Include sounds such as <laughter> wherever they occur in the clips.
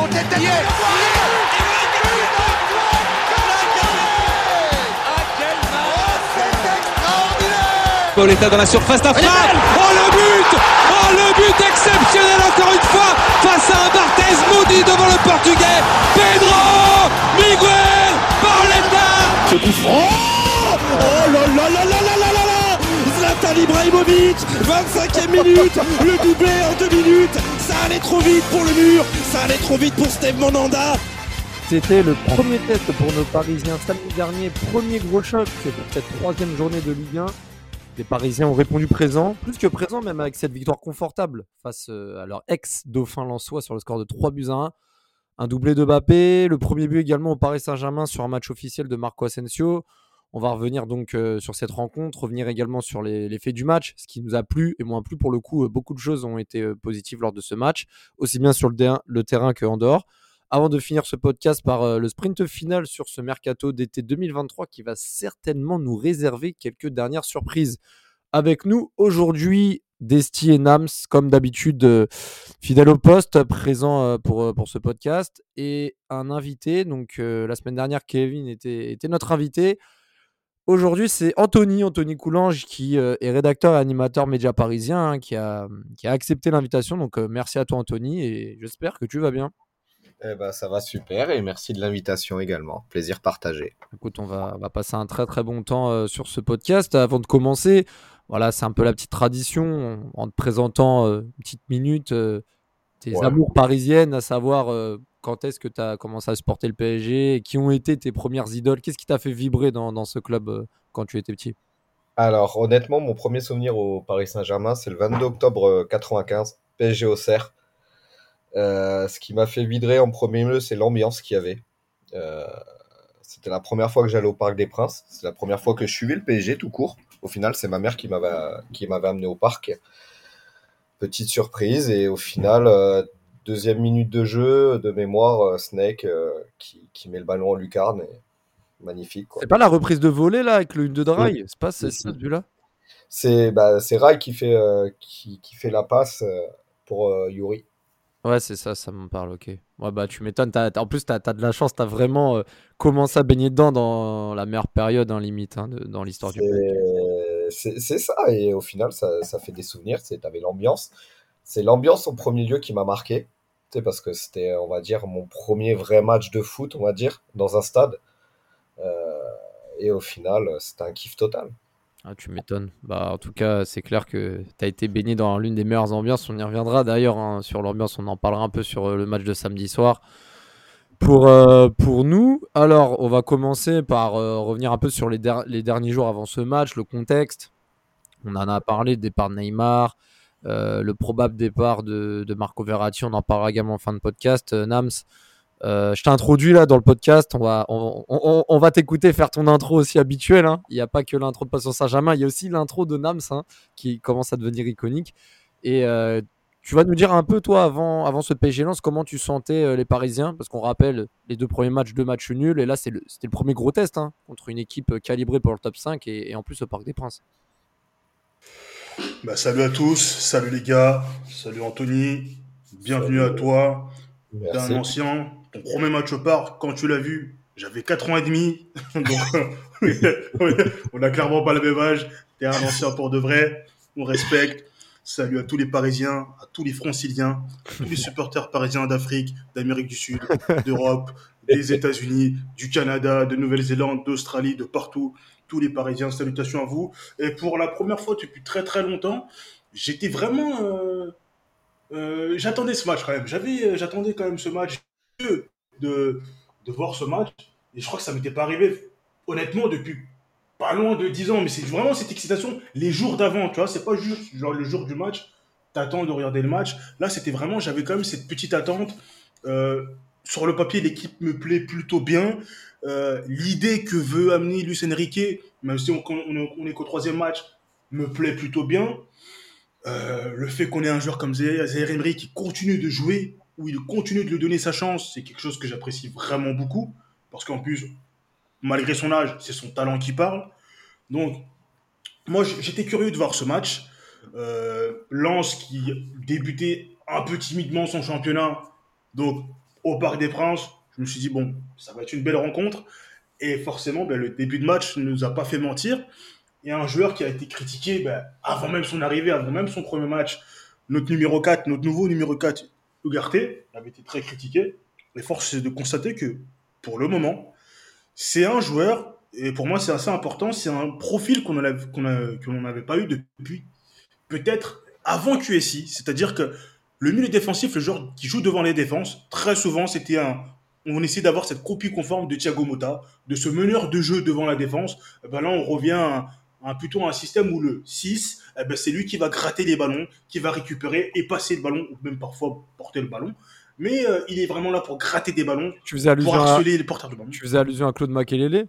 remonter tête Pauletta dans la surface d'affaire. Oh le but. Oh le but exceptionnel encore une fois face à un Barthez maudit devant le portugais. Pedro Miguel Pauletta Ce coup franc. Oh là là là là là là là là. Zlatan Ibrahimovic 25e minute. Le doublé en deux minutes allait trop vite pour le mur Ça allait trop vite pour Steve Monanda C'était le premier test pour nos Parisiens samedi dernier, premier gros choc pour cette troisième journée de Ligue 1. Les Parisiens ont répondu présent, plus que présent même avec cette victoire confortable face euh, à leur ex-dauphin Lensois sur le score de 3 buts à 1. Un doublé de Mbappé, le premier but également au Paris Saint-Germain sur un match officiel de Marco Asensio. On va revenir donc euh, sur cette rencontre, revenir également sur les, faits du match, ce qui nous a plu et moins plu pour le coup. Euh, beaucoup de choses ont été euh, positives lors de ce match, aussi bien sur le, le terrain qu'en dehors. Avant de finir ce podcast par le sprint final sur ce mercato d'été 2023 qui va certainement nous réserver quelques dernières surprises. Avec nous aujourd'hui, Desti et Nams, comme d'habitude, fidèle au poste, présent pour, pour ce podcast, et un invité. Donc la semaine dernière, Kevin était, était notre invité. Aujourd'hui, c'est Anthony, Anthony Coulange, qui euh, est rédacteur et animateur média parisien, hein, qui, a, qui a accepté l'invitation. Donc, euh, merci à toi, Anthony, et j'espère que tu vas bien. Eh ben, ça va super, et merci de l'invitation également. Plaisir partagé. Écoute, on va, on va passer un très très bon temps euh, sur ce podcast. Avant de commencer, voilà, c'est un peu la petite tradition, en te présentant une petite minute tes ouais. amours parisiennes, à savoir quand est-ce que tu as commencé à supporter le PSG Qui ont été tes premières idoles? Qu'est-ce qui t'a fait vibrer dans, ce club euh, quand tu étais petit? Alors, honnêtement, mon premier souvenir au Paris Saint-Germain, c'est le 22 octobre 95, PSG au. Euh, ce qui m'a fait vibrer en premier lieu, c'est l'ambiance qu'il y avait. Euh, c'était la première fois que j'allais au Parc des Princes. C'est la première fois que je suivais le PSG tout court. Au final, c'est ma mère qui m'avait qui m'avait amené au parc. Petite surprise et au final, euh, deuxième minute de jeu, de mémoire, euh, Snake euh, qui, qui, met le ballon en lucarne. Et... Magnifique. C'est pas la reprise de volée là avec le 1 de oui. C'est pas ce, ce but-là? C'est bah, Rai qui fait, euh, qui, qui, fait la passe pour Yuri. Ouais, c'est ça, ça me parle, ok. Ouais, bah tu m'étonnes. En plus, tu as, as, de la chance, tu as vraiment commencé à baigner dedans dans la meilleure période, hein, limite, hein, de, dans l'histoire du C'est ça, et au final, ça, ça fait des souvenirs. Tu avais l'ambiance. C'est l'ambiance au premier lieu qui m'a marqué, parce que c'était, on va dire, mon premier vrai match de foot, on va dire, dans un stade. Euh, et au final, c'était un kiff total. Ah, tu m'étonnes. Bah, en tout cas, c'est clair que tu as été baigné dans l'une des meilleures ambiances. On y reviendra d'ailleurs hein, sur l'ambiance. On en parlera un peu sur euh, le match de samedi soir. Pour, euh, pour nous, alors, on va commencer par revenir un peu sur les, der les, derniers jours avant ce match, le contexte. On en a parlé, départ de Neymar, le probable départ de, Marco Verratti. On en parlera également en fin de podcast. Nams, euh, je t'ai introduit là dans le podcast. On va, on, va t'écouter faire ton intro aussi habituelle. Hein. Il n'y a pas que l'intro de Passion Saint-Germain, il y a aussi l'intro de Nams hein, qui commence à devenir iconique. Et euh, tu vas nous dire un peu, toi, avant, avant ce PSG Lens, comment tu sentais euh, les Parisiens? Parce qu'on rappelle les deux premiers matchs, deux matchs nuls. Et là, c'était le, le, premier gros test hein, contre une équipe calibrée pour le top 5 et, et en plus au Parc des Princes. Bah, salut à tous, salut les gars, salut Anthony, bienvenue salut. à toi, d'un ancien, ton premier match au parc, quand tu l'as vu, j'avais 4 ans et demi. <laughs> Donc, <laughs> <laughs> on n'a clairement pas le même âge. T'es un ancien pour de vrai. On respecte. Salut à tous les Parisiens, à tous les Franciliens, à tous les supporters parisiens d'Afrique, d'Amérique du Sud, d'Europe, des États-Unis, du Canada, de Nouvelle-Zélande, d'Australie, de partout. Tous les Parisiens, salutations à vous. Et pour la première fois depuis très très longtemps, j'étais vraiment. Euh, euh, j'attendais ce match quand même. J'avais, j'attendais quand même ce match de, de voir ce match. Et je crois que ça m'était pas arrivé, honnêtement, depuis pas loin de 10 ans. Mais c'est vraiment cette excitation les jours d'avant, tu vois. C'est pas juste genre le jour du match, t'attends de regarder le match. Là, c'était vraiment, j'avais quand même cette petite attente. Euh, sur le papier, l'équipe me plaît plutôt bien. Euh, L'idée que veut amener Luis Enrique, même si on, est qu'au troisième match, me plaît plutôt bien. Euh, le fait qu'on ait un joueur comme Zaire Emery qui continue de jouer, où il continue de lui donner sa chance, c'est quelque chose que j'apprécie vraiment beaucoup. Parce qu'en plus, malgré son âge, c'est son talent qui parle. Donc, moi, j'étais curieux de voir ce match. Euh, Lens qui débutait un peu timidement son championnat. Donc, au Parc des Princes. Je me suis dit, bon, ça va être une belle rencontre. Et forcément, ben, le début de match ne nous a pas fait mentir. A un joueur qui a été critiqué ben, avant même son arrivée, avant même son premier match. Notre numéro 4, notre nouveau numéro 4, Ugarte, avait été très critiqué. Et force est de constater que, pour le moment, c'est un joueur, et pour moi c'est assez important, c'est un profil qu'on n'avait pas eu depuis peut-être avant QSI. C'est-à-dire que le milieu défensif, le joueur qui joue devant les défenses, très souvent c'était un, on essaie d'avoir cette copie conforme de Thiago Motta, de ce meneur de jeu devant la défense. Eh ben là, on revient à, plutôt à un système où le 6, eh ben c'est lui qui va gratter les ballons, qui va récupérer et passer le ballon, ou même parfois porter le ballon. Mais euh, il est vraiment là pour gratter des ballons, tu faisais pour harceler les porteurs de ballon. Tu faisais allusion à Claude Makelele?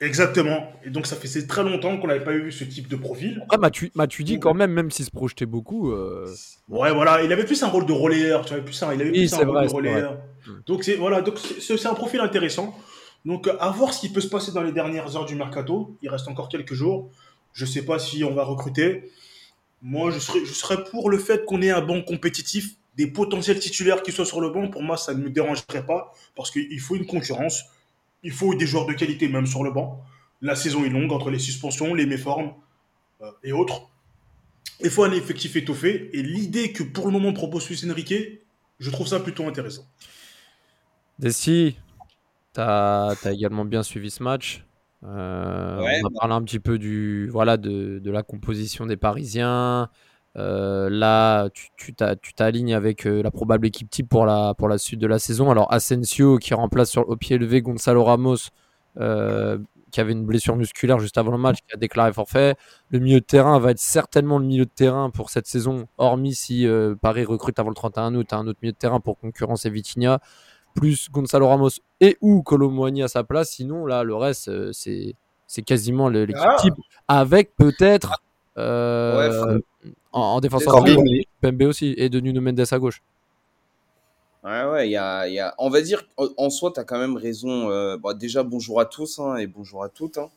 Exactement. Et donc ça fait très longtemps qu'on n'avait pas eu ce type de profil. Après, tu dis quand même, même s'il se projetait beaucoup. Euh, ouais, voilà, il avait plus un rôle de relayeur, tu vois, plus un, il avait plus un rôle de relayeur. Donc c'est voilà, donc c'est un profil intéressant. Donc à voir ce qui peut se passer dans les dernières heures du mercato. Il reste encore quelques jours. Je sais pas si on va recruter. Moi, je serais, je serais pour le fait qu'on ait un banc compétitif, des potentiels titulaires qui soient sur le banc. Pour moi, ça ne me dérangerait pas parce qu'il faut une concurrence. Il faut des joueurs de qualité même sur le banc. La saison est longue entre les suspensions, les méformes euh, et autres. Il faut un effectif étoffé. Et l'idée que pour le moment propose Luis Enrique, je trouve ça plutôt intéressant. Desi, tu as, également bien suivi ce match. Euh, on va parler un petit peu du, voilà, de, de la composition des Parisiens. Euh, là, tu t'alignes avec euh, la probable équipe type pour la, pour la suite de la saison. Alors, Asensio qui remplace sur, au pied levé Gonzalo Ramos, euh, qui avait une blessure musculaire juste avant le match, qui a déclaré forfait. Le milieu de terrain va être certainement le milieu de terrain pour cette saison, hormis si Paris recrute avant le 31 août un autre milieu de terrain pour concurrencer Vitinha, plus Gonzalo Ramos et ou Colomboigny à sa place. Sinon, là, le reste, c'est quasiment l'équipe ah. type, avec peut-être euh, en, défenseur PMB aussi, et de Nuno Mendes à gauche. Ouais, ouais, y a, y a... on va dire, en soi, tu as quand même raison. Euh, déjà, bonjour à tous hein, et bonjour à toutes. Hein.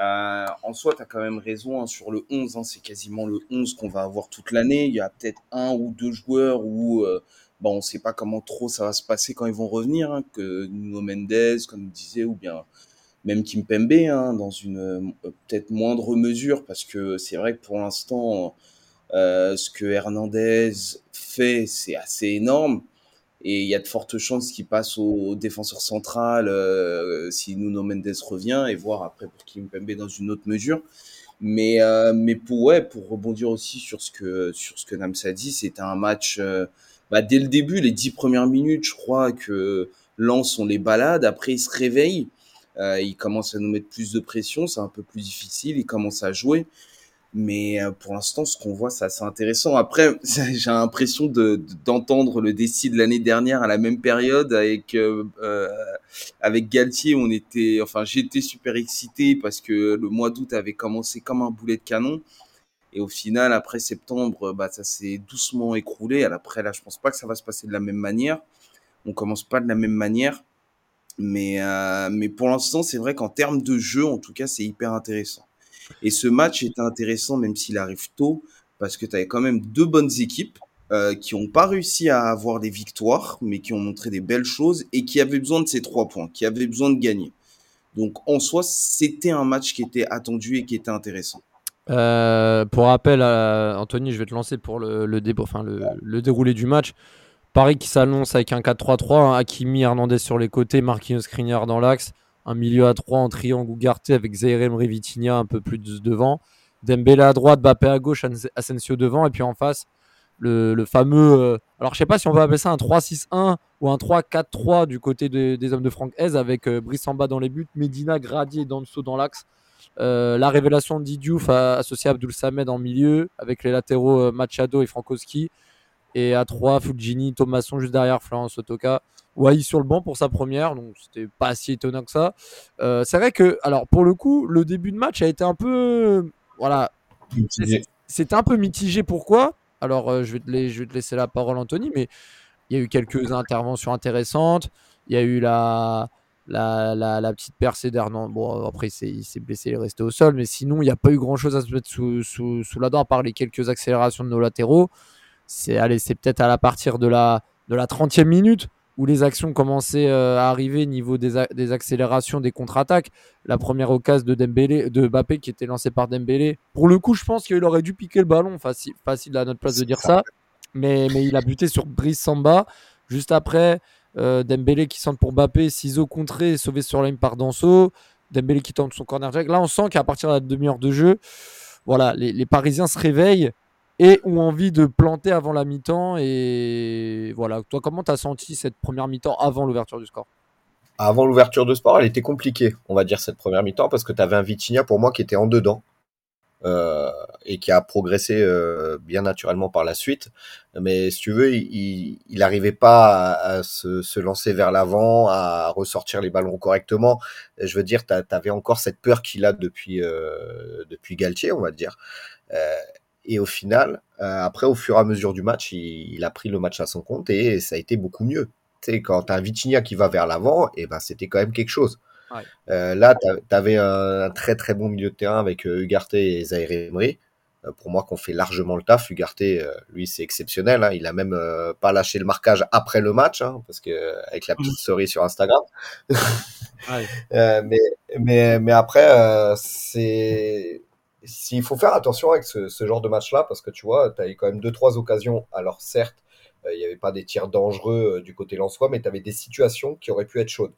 Euh, en soi, tu as quand même raison hein, sur le 11. c'est quasiment le 11 qu'on va avoir toute l'année. Il y a peut-être un ou deux joueurs où bon, on ne sait pas comment trop ça va se passer quand ils vont revenir. que Nuno Mendes, comme disait, ou bien même Kim Pembe, hein, dans une euh, peut-être moindre mesure, parce que c'est vrai que pour l'instant, euh, ce que Hernandez fait, c'est assez énorme. Et il y a de fortes chances qu'il passe au, défenseur central euh, si Nuno Mendes revient, et voir après pour Kim Pembe dans une autre mesure. Mais, mais pour, ouais, pour rebondir aussi sur ce que, sur ce que Namsa dit, c'était un match, bah, dès le début, les dix premières minutes, je crois que Lens, on les balade, après ils se réveillent. Euh, il commence à nous mettre plus de pression, c'est un peu plus difficile, il commence à jouer. Mais euh, pour l'instant, ce qu'on voit, c'est assez intéressant. Après, <laughs> j'ai l'impression d'entendre le décide de l'année dernière à la même période avec euh, avec Galtier. On était, enfin, j'étais super excité parce que le mois d'août avait commencé comme un boulet de canon. Et au final, après septembre, bah, ça s'est doucement écroulé. Après, là, je pense pas que ça va se passer de la même manière. On commence pas de la même manière. Mais, euh, mais pour l'instant, c'est vrai qu'en termes de jeu, en tout cas, c'est hyper intéressant. Et ce match était intéressant, même s'il arrive tôt, parce que tu avais quand même deux bonnes équipes euh, qui n'ont pas réussi à avoir des victoires, mais qui ont montré des belles choses et qui avaient besoin de ces trois points, qui avaient besoin de gagner. Donc en soi, c'était un match qui était attendu et qui était intéressant. Euh, pour rappel, Anthony, je vais te lancer pour le, le, déroulé du match. Paris qui s'annonce avec un 4-3-3, hein, Hakimi Hernandez sur les côtés, Marquinhos Skriniar dans l'axe, un milieu à 3 en triangle Ougarté avec Zaire Emery un peu plus devant, Dembélé à droite, Bappé à gauche, Asensio devant et puis en face le, fameux euh, alors je sais pas si on va appeler ça un 3-6-1 ou un 3-4-3 du côté des hommes de Franck Hez avec euh, bas dans les buts, Medina, Gradier et Danso dans l'axe. Euh, la révélation d'Idiouf associé à Abdul Samed en milieu avec les latéraux Machado et Frankowski et à 3, Fujini, Thomasson juste derrière Florence Otoka. Wai sur le banc pour sa première, donc c'était pas si étonnant que ça. Euh, c'est vrai que, alors pour le coup, le début de match a été un peu. Voilà. C'était un peu mitigé. Pourquoi? Alors euh, je, vais te je vais te laisser la parole, Anthony, mais il y a eu quelques interventions intéressantes. Il y a eu la, la, la, petite percée d'Hernan. Bon, après, il s'est blessé, il est resté au sol, mais sinon, il n'y a pas eu grand chose à se mettre sous, sous, sous la dent, à part les quelques accélérations de nos latéraux c'est peut-être à la partir de la de la 30e minute où les actions commençaient euh, à arriver niveau des, des accélérations, des contre-attaques. La première occasion de Dembélé, de Mbappé qui était lancée par Dembélé. Pour le coup, je pense qu'il aurait dû piquer le ballon. Facile, facile à notre place de dire ça. Mais, mais il a buté sur Brice Samba. Juste après, Dembélé qui centre pour Mbappé, ciseaux contré, sauvé sur la ligne par Danso. Dembélé qui tente son corner jack. Là, on sent qu'à partir de la demi-heure de jeu, voilà, les, Parisiens se réveillent et ont envie de planter avant la mi-temps. Et voilà, toi, comment tu as senti cette première mi-temps avant l'ouverture du score? Avant l'ouverture du score, elle était compliquée, on va dire, cette première mi-temps, parce que tu avais un Vitinha pour moi qui était en dedans. Euh, et qui a progressé euh, bien naturellement par la suite. Mais si tu veux, il n'arrivait pas à, se, se, lancer vers l'avant, à ressortir les ballons correctement. Je veux dire, tu avais encore cette peur qu'il a depuis, euh, depuis Galtier, on va dire. Et au final, euh, après, au fur et à mesure du match, il, il, a pris le match à son compte et ça a été beaucoup mieux. Tu sais, quand tu as un Vitinha qui va vers l'avant, et eh ben, c'était quand même quelque chose. Ouais. Euh, là, tu avais un, très très bon milieu de terrain avec euh, Ugarte et Zaire Emery. Euh, pour moi, qu'on fait largement le taf. Ugarte, lui, c'est exceptionnel. Hein. Il a même pas lâché le marquage après le match, hein, parce que avec la petite story sur Instagram. ouais. <laughs> mais, mais, mais après, c'est s'il faut faire attention avec ce, ce genre de match-là, parce que tu vois, tu as eu quand même deux, trois occasions. Alors certes, il n'y avait pas des tirs dangereux du côté Lensois, mais tu avais des situations qui auraient pu être chaudes.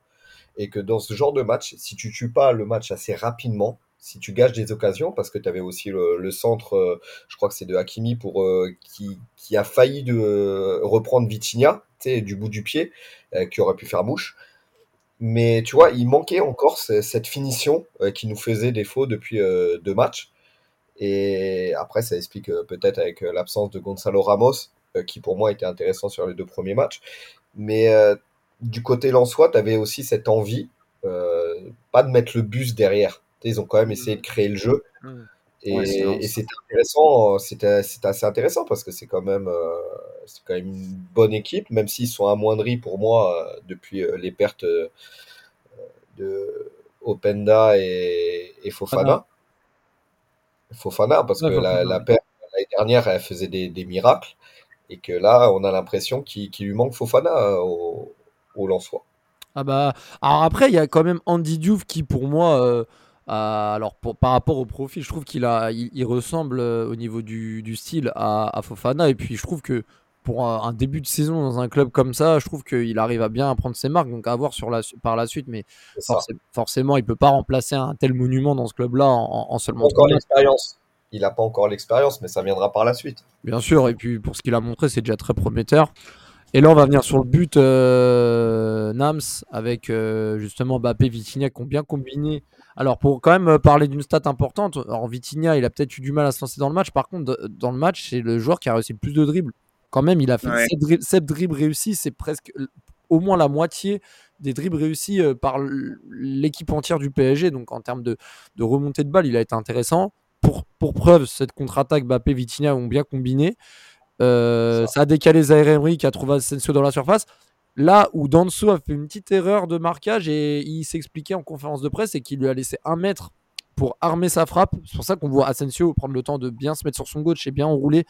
Et que dans ce genre de match, si tu tues pas le match assez rapidement, si tu gages des occasions, parce que tu avais aussi le, le, centre, euh, je crois que c'est de Hakimi, pour, euh, qui, qui, a failli de euh, reprendre Vitinha, du bout du pied, qui aurait pu faire mouche. Mais tu vois, il manquait encore cette finition qui nous faisait défaut depuis deux matchs. Et après, ça explique peut-être avec l'absence de Gonzalo Ramos, qui pour moi était intéressant sur les deux premiers matchs. Mais du côté Lensois, tu avais aussi cette envie, pas de mettre le bus derrière ils ont quand même essayé de créer le jeu. Et, ouais, et c'était intéressant, c'était assez intéressant parce que c'est quand même euh, c'est quand même une bonne équipe, même s'ils sont amoindris pour moi euh, depuis euh, les pertes euh, de Openda et, et Fofana. Fofana, parce ouais, que Fofana. la, la perte l'année dernière, elle faisait des, des, miracles, et que là, on a l'impression qu'il qu lui manque Fofana au, au Lensois. Ah bah, alors après, il y a quand même Andy Diouf qui, pour moi, euh, alors pour, par rapport au profil, je trouve qu'il a, il, il ressemble euh, au niveau du, du style à, à, Fofana. Et puis je trouve que pour un, un, début de saison dans un club comme ça, je trouve qu'il arrive à bien prendre ses marques. Donc à voir sur la, par la suite. Mais forc forcément, il peut pas remplacer un tel monument dans ce club-là en, en, seulement encore l'expérience. Il n'a pas encore l'expérience, mais ça viendra par la suite. Bien sûr. Et puis pour ce qu'il a montré, c'est déjà très prometteur. Et là, on va venir sur le but euh, Nams avec euh, justement Bappé, Vitinha qui ont bien combiné alors, pour quand même euh, parler d'une stat importante, alors Vitinha, il a peut-être eu du mal à se lancer dans le match. Par contre, dans le match, c'est le joueur qui a réussi le plus de dribbles. Quand même, il a fait ouais. 7, dribbles, 7 dribbles réussis. C'est presque au moins la moitié des dribbles réussis par l'équipe entière du PSG. Donc, en termes de, de, remontée de balle, il a été intéressant. Pour, pour preuve, cette contre-attaque, Bappé Vitinha ont bien combiné. Euh, ça. ça. a décalé Zaire Emery qui a trouvé Asensio dans la surface. Là où Danso a fait une petite erreur de marquage et il s'expliquait en conférence de presse et qu'il lui a laissé un mètre pour armer sa frappe. C'est pour ça qu'on voit Asensio prendre le temps de bien se mettre sur son gauche et bien enrouler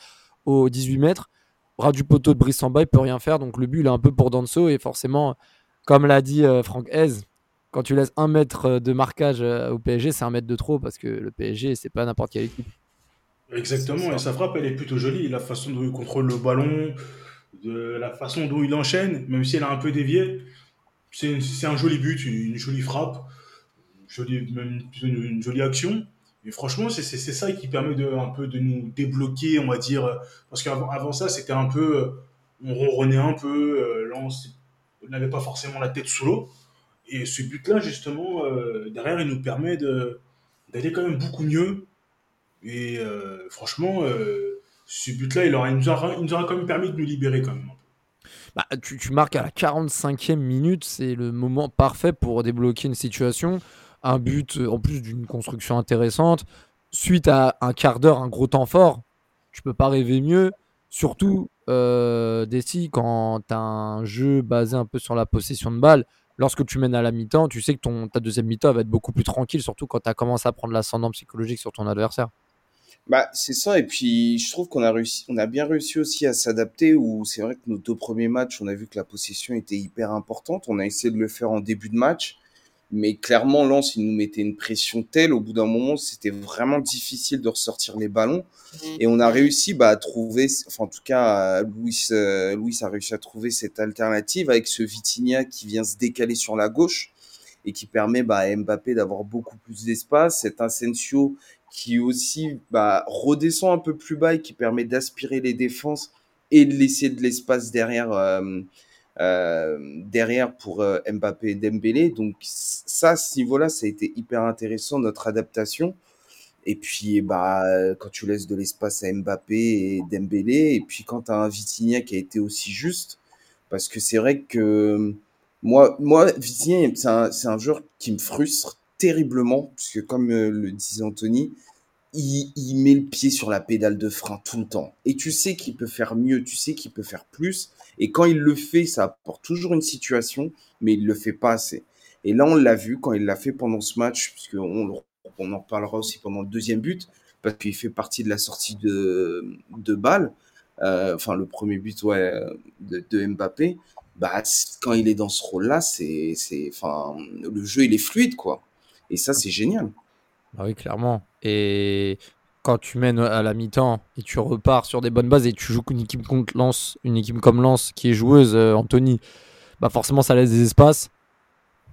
aux 18 mètres. Bras du poteau de Brice Samba, il peut rien faire. Donc le but, il est un peu pour Danso. Et forcément, comme l'a dit euh, Franck Hez, quand tu laisses un mètre de marquage euh, au PSG, c'est un mètre de trop parce que le PSG, c'est pas n'importe quelle équipe. Exactement. Et sa frappe, elle est plutôt jolie. La façon dont il contrôle le ballon, de la façon dont il enchaîne, même si elle a un peu dévié. C'est un joli but, une, jolie frappe, jolie, même une, une jolie action. Et franchement, c'est ça qui permet de, un peu de nous débloquer, on va dire. Parce qu'avant avant ça, c'était un peu. On ronronnait un peu, euh, là, on n'avait pas forcément la tête sous l'eau. Et ce but-là, justement, euh, derrière, il nous permet d'aller quand même beaucoup mieux. Et euh, franchement, euh, ce but-là, il, nous aura, nous aura quand même permis de nous libérer quand même. Bah, tu, marques à la 45e minute, c'est le moment parfait pour débloquer une situation. Un but en plus d'une construction intéressante. Suite à un quart d'heure, un gros temps fort, tu peux pas rêver mieux. Surtout, euh, Desi, quand tu as un jeu basé un peu sur la possession de balle, lorsque tu mènes à la mi-temps, tu sais que ton, ta deuxième mi-temps va être beaucoup plus tranquille, surtout quand tu as commencé à prendre l'ascendant psychologique sur ton adversaire. Bah, c'est ça, et puis je trouve qu'on a réussi, on a bien réussi aussi à s'adapter, où c'est vrai que nos deux premiers matchs, on a vu que la possession était hyper importante, on a essayé de le faire en début de match, mais clairement, Lens, il nous mettait une pression telle, au bout d'un moment, c'était vraiment difficile de ressortir les ballons, et on a réussi bah, à trouver, enfin en tout cas, Louis, euh, Louis a réussi à trouver cette alternative avec ce Vitinha qui vient se décaler sur la gauche, et qui permet bah, à Mbappé d'avoir beaucoup plus d'espace, cet Asensio qui aussi bah, redescend un peu plus bas et qui permet d'aspirer les défenses et de laisser de l'espace derrière, euh, euh, derrière pour euh, Mbappé et Dembélé. Donc ça, ce niveau-là, ça a été hyper intéressant, notre adaptation. Et puis, bah, quand tu laisses de l'espace à Mbappé et Dembélé, et puis quand tu as un Vitinha qui a été aussi juste, parce que c'est vrai que moi, moi Vitinha, c'est un, un joueur qui me frustre terriblement, puisque comme euh, le disait Anthony, il, met le pied sur la pédale de frein tout le temps. Et tu sais qu'il peut faire mieux, tu sais qu'il peut faire plus. Et quand il le fait, ça apporte toujours une situation, mais il le fait pas assez. Et là, on l'a vu quand il l'a fait pendant ce match, puisqu'on on en parlera aussi pendant le deuxième but, parce qu'il fait partie de la sortie de, de balle. Euh, enfin, le premier but ouais, de, de Mbappé. Bah, quand il est dans ce rôle-là, c'est, enfin, le jeu il est fluide, quoi. Et ça, c'est génial. Bah oui, clairement. Et quand tu mènes à la mi-temps et tu repars sur des bonnes bases et tu joues une équipe contre Lance, une équipe comme Lance qui est joueuse, euh, Anthony, bah forcément ça laisse des espaces.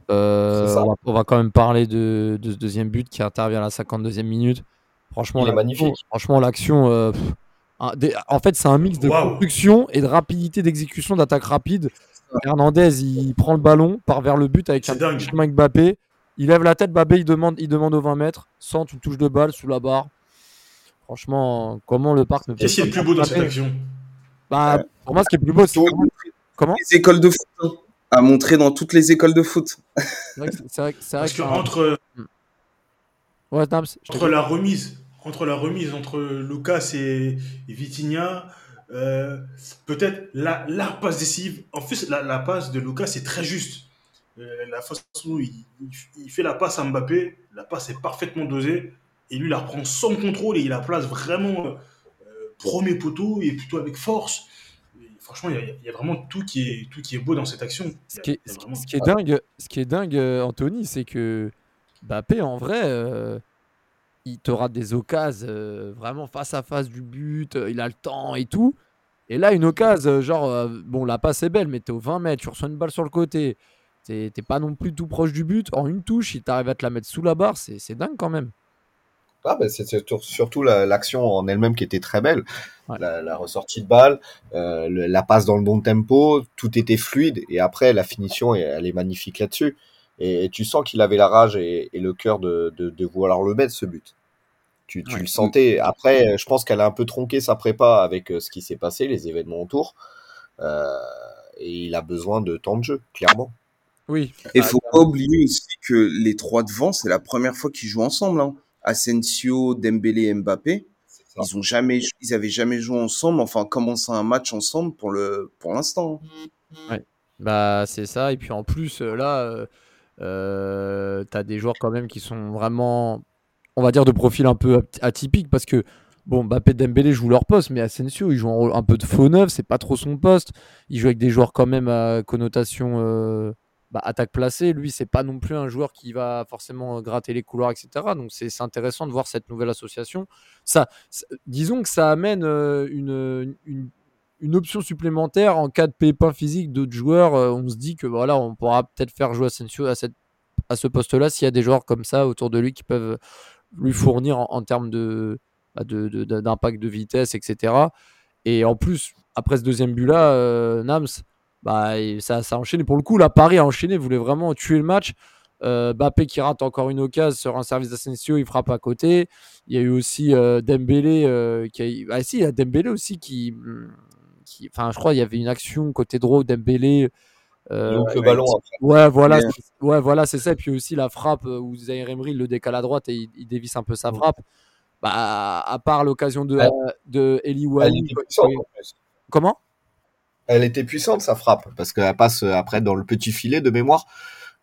Euh, on, va, quand même parler de, ce deuxième but qui intervient à la 52e minute. Franchement, Il est magnifique. Franchement, l'action. Euh, en fait, c'est un mix de construction et de rapidité d'exécution d'attaque rapide. Hernandez, il prend le ballon, part vers le but avec un chemin Mbappé. Il lève la tête, Babé, il demande, il demande aux 20 mètres, sans une touche de balle sous la barre. Franchement, comment le parc ne Qu'est-ce qui est le plus beau dans cette action? Bah, Pour moi, ce qui est le plus beau, c'est. Comment Les écoles de foot. Hein. À montrer dans toutes les écoles de foot. C'est vrai, vrai, Parce que, entre. Hmm. Entre la remise, entre la remise entre Lucas et, Vitinha, euh, peut-être la, la passe décisive. En fait, la, la passe de Lucas est très juste. Euh, la façon où il, fait la passe à Mbappé, la passe est parfaitement dosée, et lui la reprend sans contrôle et il la place vraiment euh, premier poteau et plutôt avec force. franchement, il y, a, vraiment tout qui, est, tout qui est beau dans cette action. Ce qui est, dingue, ce qui est dingue, Anthony, c'est que Mbappé, en vrai, il te rate des occasions vraiment face à face du but, il a le temps et tout. Et là, une occasion, genre, bon, la passe est belle, mais t'es au 20 mètres, tu reçois une balle sur le côté, T'es pas non plus tout proche du but. En une touche, il t'arrive à te la mettre sous la barre, c'est dingue quand même. Ah ben c'est surtout l'action en elle-même qui était très belle. La, ressortie de balle, euh, la passe dans le bon tempo, tout était fluide. Et après, la finition, elle est magnifique là-dessus. Et, tu sens qu'il avait la rage et, le cœur de, de, vouloir le mettre, ce but. Tu, tu le sentais. Après, je pense qu'elle a un peu tronqué sa prépa avec euh, ce qui s'est passé, les événements autour. Euh, et il a besoin de temps de jeu, clairement. Oui. Et faut pas oublier aussi que les trois devant, c'est la première fois qu'ils jouent ensemble. Hein. Asensio, Dembélé et Mbappé. Ils ont jamais, ils avaient jamais joué ensemble, enfin commencé un match ensemble pour le, pour l'instant. Hein. Ouais. Bah c'est ça. Et puis en plus euh, là, euh, euh, tu as des joueurs quand même qui sont vraiment, on va dire de profil un peu atypique parce que Bon, Mbappé Dembélé jouent leur poste, mais Asensio, il joue un, rôle un peu de faux neuf, c'est pas trop son poste. Il joue avec des joueurs quand même à connotation bah, attaque placée, lui, c'est pas non plus un joueur qui va forcément gratter les couloirs, etc. Donc c'est intéressant de voir cette nouvelle association. Ça, disons que ça amène euh, une, une, option supplémentaire en cas de pépin physique d'autres joueurs. Euh, on se dit que voilà, on pourra peut-être faire jouer Asensio à, cette, à ce poste-là s'il y a des joueurs comme ça autour de lui qui peuvent lui fournir en, termes de bah, d'impact de, de, vitesse, etc. Et en plus, après ce deuxième but-là, euh, Nams, bah, ça, ça a enchaîné. Pour le coup, là, Paris a enchaîné, voulait vraiment tuer le match. Euh, Bappé qui rate encore une occasion sur un service d'Asensio, il frappe à côté. Il y a eu aussi euh, Dembélé euh, qui a... Ah si, il y a Dembélé aussi qui... qui... Enfin, je crois il y avait une action côté droit Dembélé... Euh, Donc le ballon Ouais, voilà, ouais, voilà, c'est ça. Et puis aussi la frappe où Zaire Emery le décale à droite et il, dévisse un peu sa frappe. Bah, à part l'occasion de, de Eli Wally. Comment? Elle était puissante sa frappe parce qu'elle passe euh, après dans le petit filet de mémoire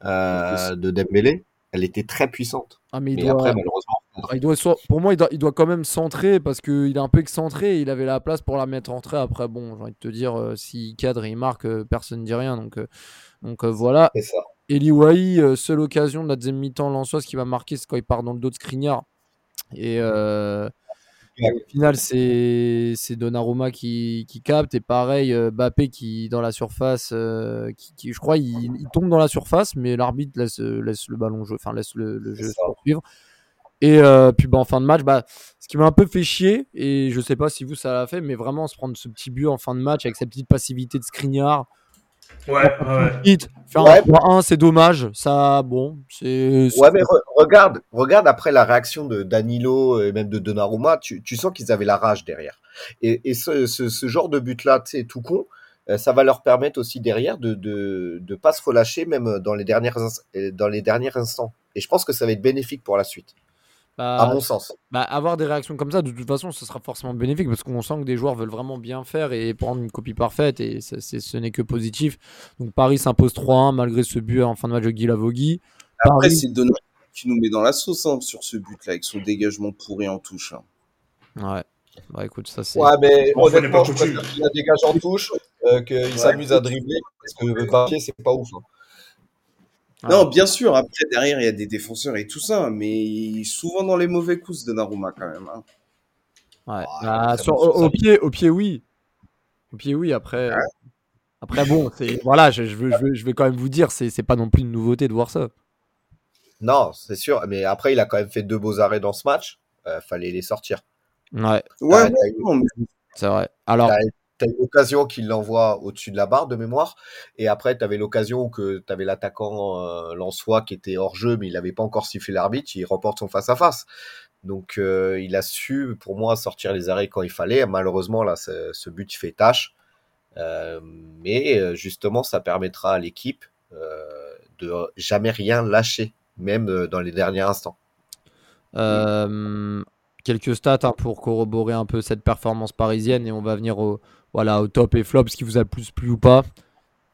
euh, de Dembélé. Elle était très puissante. Ah, mais, après malheureusement il doit, pour moi, il doit, il doit, quand même centrer parce qu'il est un peu excentré. Il avait la place pour la mettre en trait. Après, bon, j'ai envie de te dire, euh, s'il cadre et il marque, personne ne dit rien. Donc, donc voilà. C'est ça. Seule occasion de la deuxième mi-temps Lançois, ce qui va marquer, c'est quand il part dans le dos de Skriniar. Et, au final, c'est Donnarumma qui, qui, capte. Et pareil, euh, Bappé qui, dans la surface, euh, qui, je crois, il, tombe dans la surface, mais l'arbitre laisse, laisse le ballon jouer, enfin, laisse le, le jeu poursuivre. Et euh, puis bah, en fin de match, bah, ce qui m'a un peu fait chier, et je sais pas si vous ça l'a fait, mais vraiment se prendre ce petit but en fin de match avec cette petite passivité de Skriniar, Ouais, ouais. Faire un 3-1, c'est dommage. Ça, bon, c'est. Ouais, mais regarde, regarde après la réaction de Danilo et même de Donnarumma, tu, tu sens qu'ils avaient la rage derrière. Et, et ce, ce, ce, genre de but-là, tu sais, tout con, euh, ça va leur permettre aussi derrière de de, de pas se relâcher, même dans les, dernières, dans les derniers instants. Et je pense que ça va être bénéfique pour la suite. Bah, à mon sens. Bah, avoir des réactions comme ça, de toute façon, ce sera forcément bénéfique parce qu'on sent que des joueurs veulent vraiment bien faire et prendre une copie parfaite et ce n'est que positif. Donc Paris s'impose 3-1 malgré ce but en fin de match de Guy Lavogui. Après, c'est Donald qui nous met dans la sauce hein, sur ce but-là avec son dégagement pourri en touche. Hein. Ouais. Bah écoute, ça c'est. Ouais, mais honnêtement, je préfère qu'il a dégage en touche, euh, qu'il s'amuse à dribbler parce que le papier, c'est pas ouf. Hein. Non, bien sûr. Après, derrière, il y a des défenseurs et tout ça, mais souvent dans les mauvais coups de Naruma quand même. Hein. Ouais. Bah, au, pied, au pied, oui. Au pied, oui. Après, après bon, voilà, je, je, veux, je, vais quand même vous dire, c'est pas non plus une nouveauté de voir ça. Non, c'est sûr. Mais après, il a quand même fait deux beaux arrêts dans ce match. Euh, fallait les sortir. Ouais. Ouais. C'est vrai. Alors tu as une occasion qu'il l'envoie au-dessus de la barre de mémoire. Et après, tu l'occasion que tu l'attaquant euh, Lançois qui était hors jeu, mais il n'avait pas encore sifflé l'arbitre. Il remporte son face-à-face. Donc, euh, il a su, pour moi, sortir les arrêts quand il fallait. Malheureusement, là, ce but fait tâche. Euh, mais justement, ça permettra à l'équipe de jamais rien lâcher, même dans les derniers instants. quelques stats hein, pour corroborer un peu cette performance parisienne et on va venir au, voilà, au top et flop, ce qui vous a le plus plu ou pas.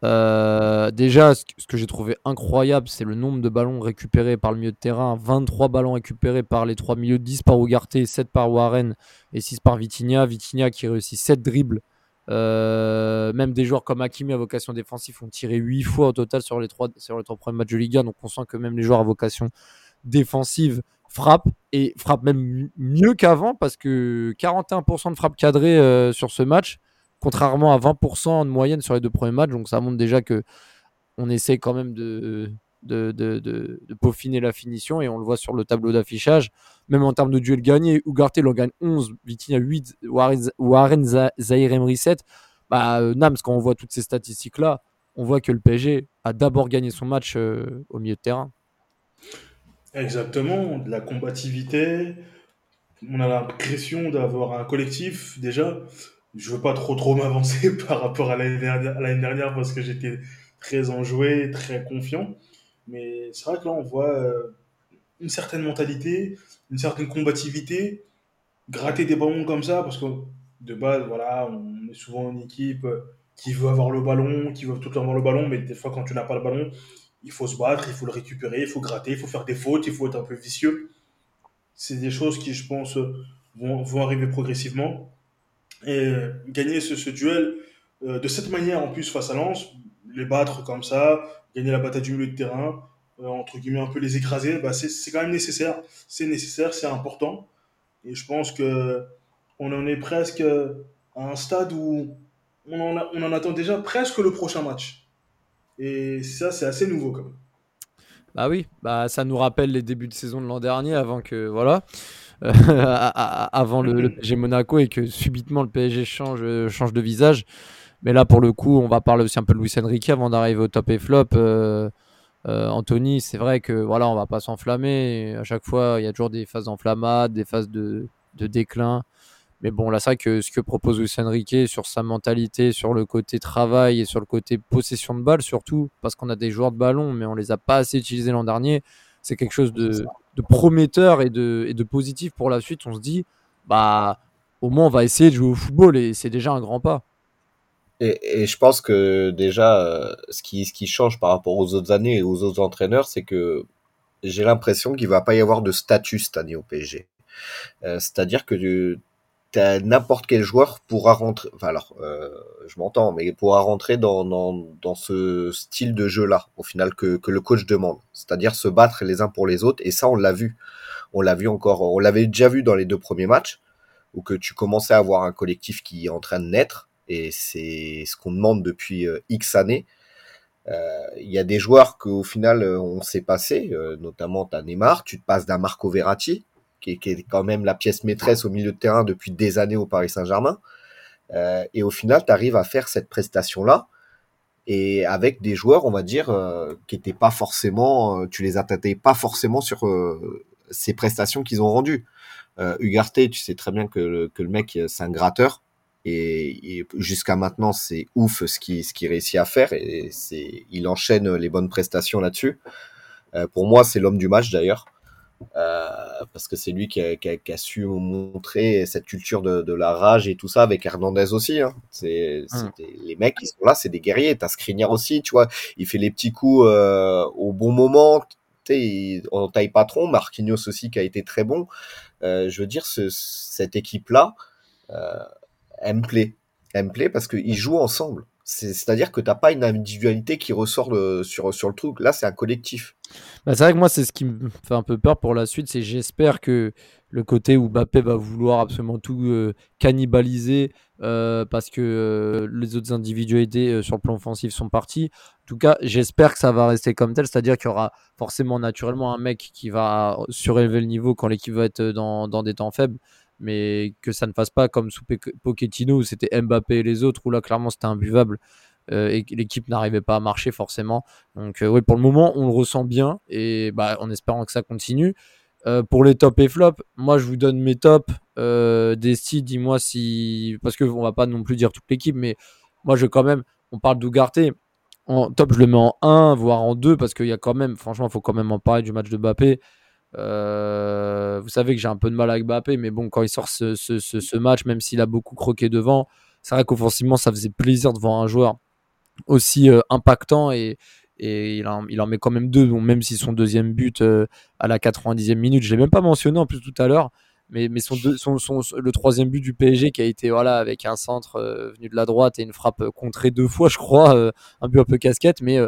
Euh, déjà, ce que j'ai trouvé incroyable, c'est le nombre de ballons récupérés par le milieu de terrain. 23 ballons récupérés par les trois milieux, 10 par Ugarte, 7 par Warren et 6 par Vitinha. Vitinha qui réussit 7 dribbles. Euh, même des joueurs comme Hakimi à vocation défensive ont tiré 8 fois au total sur les 3, sur les 3 premiers matchs de Liga. Donc on sent que même les joueurs à vocation défensive frappent et frappent même mieux qu'avant parce que 41% de frappes cadrées euh, sur ce match contrairement à 20% de moyenne sur les deux premiers matchs. Donc ça montre déjà que on essaie quand même de, de, de, peaufiner la finition et on le voit sur le tableau d'affichage. Même en termes de duel gagné, Ugarte en gagne 11, Vitinha 8, Warren Zahir Emery 7. Bah, euh, Nams, quand on voit toutes ces statistiques-là, on voit que le PSG a d'abord gagné son match euh, au milieu de terrain. Exactement, de la combativité. On a l'impression d'avoir un collectif déjà je veux pas trop trop <laughs> m'avancer par rapport à l'année dernière, parce que j'étais très enjoué, très confiant. Mais c'est vrai que là, on voit euh, une certaine mentalité, une certaine combativité, gratter des ballons comme ça, parce que de base, voilà, on est souvent une équipe qui veut avoir le ballon, qui veut tout le temps avoir le ballon, mais des fois, quand tu n'as pas le ballon, il faut se battre, il faut le récupérer, il faut gratter, il faut faire des fautes, il faut être un peu vicieux. C'est des choses qui, je pense, vont, vont arriver progressivement. Et gagner ce, duel euh, de cette manière en plus face à Lens, les battre comme ça, gagner la bataille du milieu de terrain, euh, entre guillemets un peu les écraser, bah c'est quand même nécessaire. C'est nécessaire, c'est important. Et je pense que on en est presque à un stade où on en, on en attend déjà presque le prochain match. Et ça, c'est assez nouveau quand même. Bah oui, bah ça nous rappelle les débuts de saison de l'an dernier avant que voilà. Euh, <laughs> avant le, PSG Monaco et que subitement le PSG change, euh, change de visage. Mais là, pour le coup, on va parler aussi un peu de Luis Enrique avant d'arriver au top et flop. Euh, Anthony, c'est vrai que voilà, on va pas s'enflammer. À chaque fois, il y a toujours des phases d'enflammade, des phases de, de, déclin. Mais bon, là, c'est vrai que ce que propose Luis Enrique sur sa mentalité, sur le côté travail et sur le côté possession de balle, surtout, parce qu'on a des joueurs de ballon, mais on les a pas assez utilisés l'an dernier, c'est quelque chose de, de prometteur et de, et de positif pour la suite, on se dit, bah, au moins on va essayer de jouer au football et c'est déjà un grand pas. Et, et je pense que déjà, euh, ce qui, ce qui change par rapport aux autres années et aux autres entraîneurs, c'est que j'ai l'impression qu'il va pas y avoir de statut cette année au PSG. Euh, c'est-à-dire que n'importe quel joueur pourra rentrer. Enfin alors, euh, je m'entends, mais pourra rentrer dans, dans, dans ce style de jeu-là, au final que, que le coach demande. C'est-à-dire se battre les uns pour les autres. Et ça, on l'a vu. On l'a vu encore. On l'avait déjà vu dans les deux premiers matchs, où que tu commençais à avoir un collectif qui est en train de naître. Et c'est ce qu'on demande depuis euh, X années. Euh, il y a des joueurs qu'au final on s'est passé, notamment ta Neymar, tu te passes d'un Marco Verratti, qui est, quand même la pièce maîtresse au milieu de terrain depuis des années au Paris Saint-Germain. Euh, et au final, tu arrives à faire cette prestation-là et avec des joueurs, on va dire, euh, qui étaient pas forcément, euh, tu les attendais pas forcément sur ces prestations qu'ils ont rendues. Euh, Ugarte, tu sais très bien que le, que le mec, c'est un gratteur. Et, et jusqu'à maintenant, c'est ouf ce qu'il ce qui réussit à faire. Et c'est, il enchaîne les bonnes prestations là-dessus. Euh, pour moi, c'est l'homme du match d'ailleurs. Euh, parce que c'est lui qui a, qui, a, qui a, su montrer cette culture de, de, la rage et tout ça avec Hernandez aussi. Hein. C'est mmh. les mecs qui sont là, c'est des guerriers. T'as Skriniar aussi, tu vois, il fait les petits coups euh, au bon moment. Il, en taille patron, Marquinhos aussi qui a été très bon. Euh, je veux dire, ce, cette équipe-là, euh, elle me plaît. Elle me plaît parce qu'ils jouent ensemble. C'est-à-dire que t'as pas une individualité qui ressort sur, le truc. Là, c'est un collectif. Bah, c'est vrai que moi, c'est ce qui me fait un peu peur pour la suite. C'est j'espère que le côté où Mbappé va vouloir absolument tout euh, cannibaliser euh, parce que euh, les autres individualités sur le plan offensif sont parties. En tout cas, j'espère que ça va rester comme tel. C'est-à-dire qu'il y aura forcément naturellement un mec qui va surélever le niveau quand l'équipe va être dans des temps faibles mais que ça ne fasse pas comme sous Pochettino où c'était Mbappé et les autres, où là clairement c'était imbuvable euh, et l'équipe n'arrivait pas à marcher forcément. Donc euh, oui, pour le moment on le ressent bien et bah, en espérant que ça continue. Euh, pour les top et flop, moi je vous donne mes tops. Desti, dis-moi si. Parce qu'on va pas non plus dire toute l'équipe, mais moi je quand même. On parle d'Ugarte. En top, je le mets en 1, voire en 2, parce qu'il y a quand même. Franchement, il faut quand même en parler du match de Mbappé. Euh, vous savez que j'ai un peu de mal avec Mbappé, mais bon, quand il sort ce, match, même s'il a beaucoup croqué devant, c'est vrai qu'offensivement, ça faisait plaisir de voir un joueur aussi euh, impactant et, il, en, met quand même deux, même si son deuxième but euh, à la 90e minute, je l'ai même pas mentionné en plus tout à l'heure, mais, le troisième but du PSG qui a été voilà avec un centre venu de la droite et une frappe contrée deux fois, je crois, un but un peu casquette, mais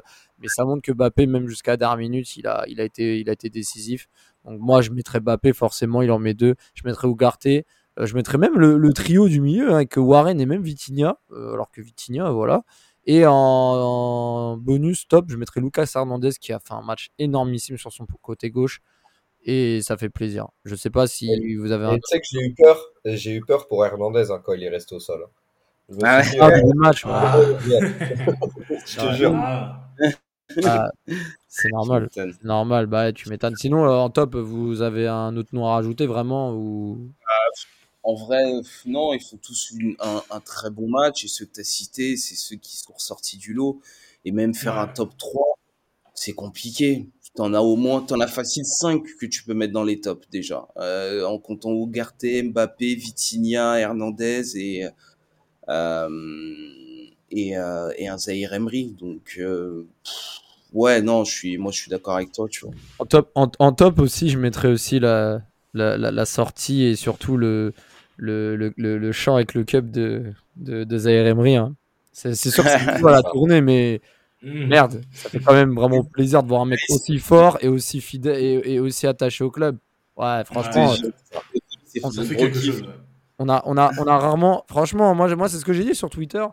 mais ça montre que Mbappé, même jusqu'à dernière minute, il a, il a été, il a été décisif. Donc moi, je mettrais Bappé, forcément, il en met deux. Je mettrais Ugarte. Euh, je mettrais même le, le, trio du milieu, hein, avec Warren et même Vitinha, euh, alors que Vitinha, voilà. Et en, en, bonus top, je mettrais Lucas Hernandez qui a fait un match énormissime sur son côté gauche. Et ça fait plaisir. Je sais pas si et, vous avez un. Tu sais que j'ai eu peur, j'ai eu peur pour Hernandez hein, quand il est resté au sol. Ah, ouais. ah, euh, match. Ah. <laughs> je te jure. Ah, <laughs> c'est normal. C'est normal, bah tu m'étonnes. Sinon, euh, en top, vous avez un autre nom à rajouter vraiment ou... Euh, en vrai, non, ils font tous une, un, un, très bon match et ceux que tu as cités, c'est ceux qui sont ressortis du lot. Et même faire ouais. un top 3, c'est compliqué. T'en as au moins, t'en as facile 5 que tu peux mettre dans les tops déjà. Euh, en comptant Ugarte, Mbappé, Vitinha, Hernandez et, euh, et, euh, et un Zahir Emery. Donc, euh, ouais, non, je suis, moi, je suis d'accord avec toi, tu vois. En top, en, en, top aussi, je mettrais aussi la, la, la, la sortie et surtout le, le, le, le, le chant avec le cup de, de, de Zahir Emery. Hein. C'est sûr que c'est <laughs> à la tournée, mais merde, ça fait quand même vraiment plaisir de voir un mec aussi fort et aussi fidèle et, et aussi attaché au club. Ouais, franchement, ouais, on, ça fait quelque chose. On a, on a, on a rarement, franchement, moi, moi c'est ce que j'ai dit sur Twitter.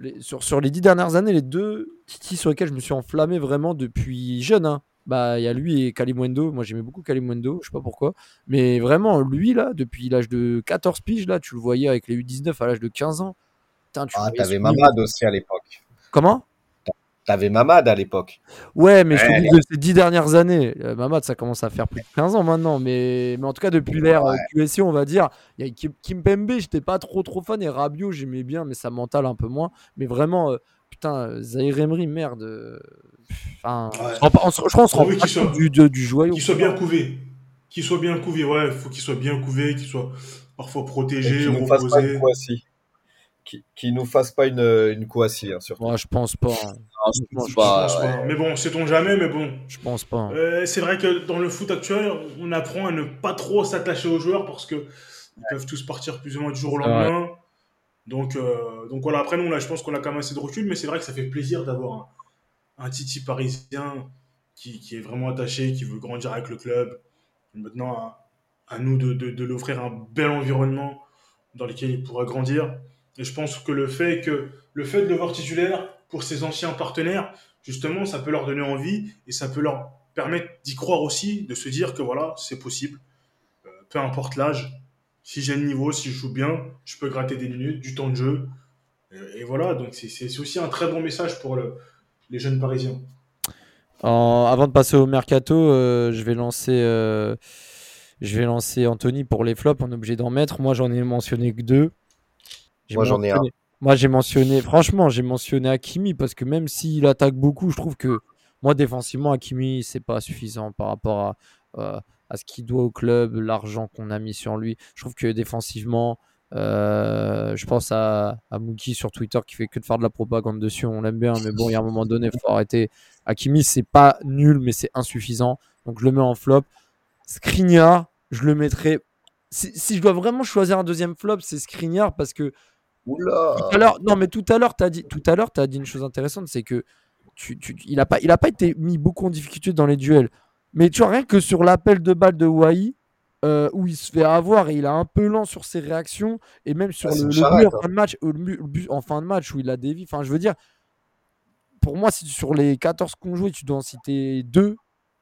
Les, sur, sur les dix dernières années, les deux titis sur lesquels je me suis enflammé vraiment depuis jeune, hein, bah il y a lui et Kalimwendo. Moi j'aimais beaucoup Kalimwendo, je sais pas pourquoi. Mais vraiment, lui là, depuis l'âge de 14 piges, là, tu le voyais avec les U19 à l'âge de 15 ans. Putain, tu ah, t'avais Mamad aussi à l'époque. Comment? T'avais Mamad à l'époque. Ouais, mais je te dis de ces dix dernières années. Euh, Mamad, ça commence à faire plus de 15 ans maintenant. Mais, mais en tout cas, depuis l'ère ouais. QSI, on va dire, il y a Kim, Kim Pembe, j'étais pas trop trop fan. Et Rabiot, j'aimais bien, mais ça mental un peu moins. Mais vraiment, euh, putain, Zahir Emery, merde. Euh, enfin, ouais. on, on, je pense qu'on se rend du, du, du joyau. Qu'il soit bien couvé. Qu'il soit bien couvé, ouais. Il faut qu'il soit bien couvé, qu'il soit parfois protégé, reposé. Qui, qui nous fasse pas une, une Kouassi, hein, surtout. Moi, je pense pas. hein. Non, je pense Je pas, pense ouais. pas. Mais bon, sait-on jamais, mais bon. Je pense pas. hein. Euh, c'est vrai que dans le foot actuel, on apprend à ne pas trop s'attacher aux joueurs parce que ils peuvent tous partir plus ou moins du jour au lendemain. Donc, euh, donc voilà, après nous, là, je pense qu'on a quand même assez de recul, mais c'est vrai que ça fait plaisir d'avoir un, un Titi parisien qui, qui est vraiment attaché, qui veut grandir avec le club. Maintenant, à, à nous de, de, de l'offrir un bel environnement dans lequel il pourra grandir. Et je pense que le fait, que, le fait de le voir titulaire pour ses anciens partenaires, justement, ça peut leur donner envie et ça peut leur permettre d'y croire aussi, de se dire que voilà, c'est possible. Euh, peu importe l'âge, si j'ai le niveau, si je joue bien, je peux gratter des minutes, du temps de jeu. Et, voilà, donc c'est- aussi un très bon message pour le- les jeunes parisiens. En- avant de passer au mercato, euh, je vais lancer, euh, je vais lancer Anthony pour les flops. On est obligé d'en mettre. Moi, j'en ai mentionné que deux. Moi, j'en ai un. Moi, j'ai mentionné. Franchement, j'ai mentionné Hakimi parce que même s'il attaque beaucoup, je trouve que moi, défensivement, Hakimi, c'est pas suffisant par rapport à, euh, à ce qu'il doit au club, l'argent qu'on a mis sur lui. Je trouve que défensivement, euh, je pense à, à Mookie sur Twitter qui fait que de faire de la propagande dessus. On l'aime bien, mais bon, il y a un moment donné, il faut arrêter. Hakimi, c'est pas nul, mais c'est insuffisant. Donc je le mets en flop. Skriniar, je le mettrai. Si, si je dois vraiment choisir un deuxième flop, c'est Skriniar parce que Oula tout à l'heure, non, mais tout à l'heure, tu as dit, tout à l'heure, as dit une chose intéressante, c'est que tu, tu- il n'a pas, il a pas été mis beaucoup en difficulté dans les duels. Mais tu vois, rien que sur l'appel de balle de Wai, euh, où il se fait avoir et il est un peu lent sur ses réactions, et même sur Ah, le, le en hein. fin de match, le en fin de match où il a dévié. Enfin, je veux dire, pour moi, si sur les 14 qu'on jouait, tu dois en citer deux.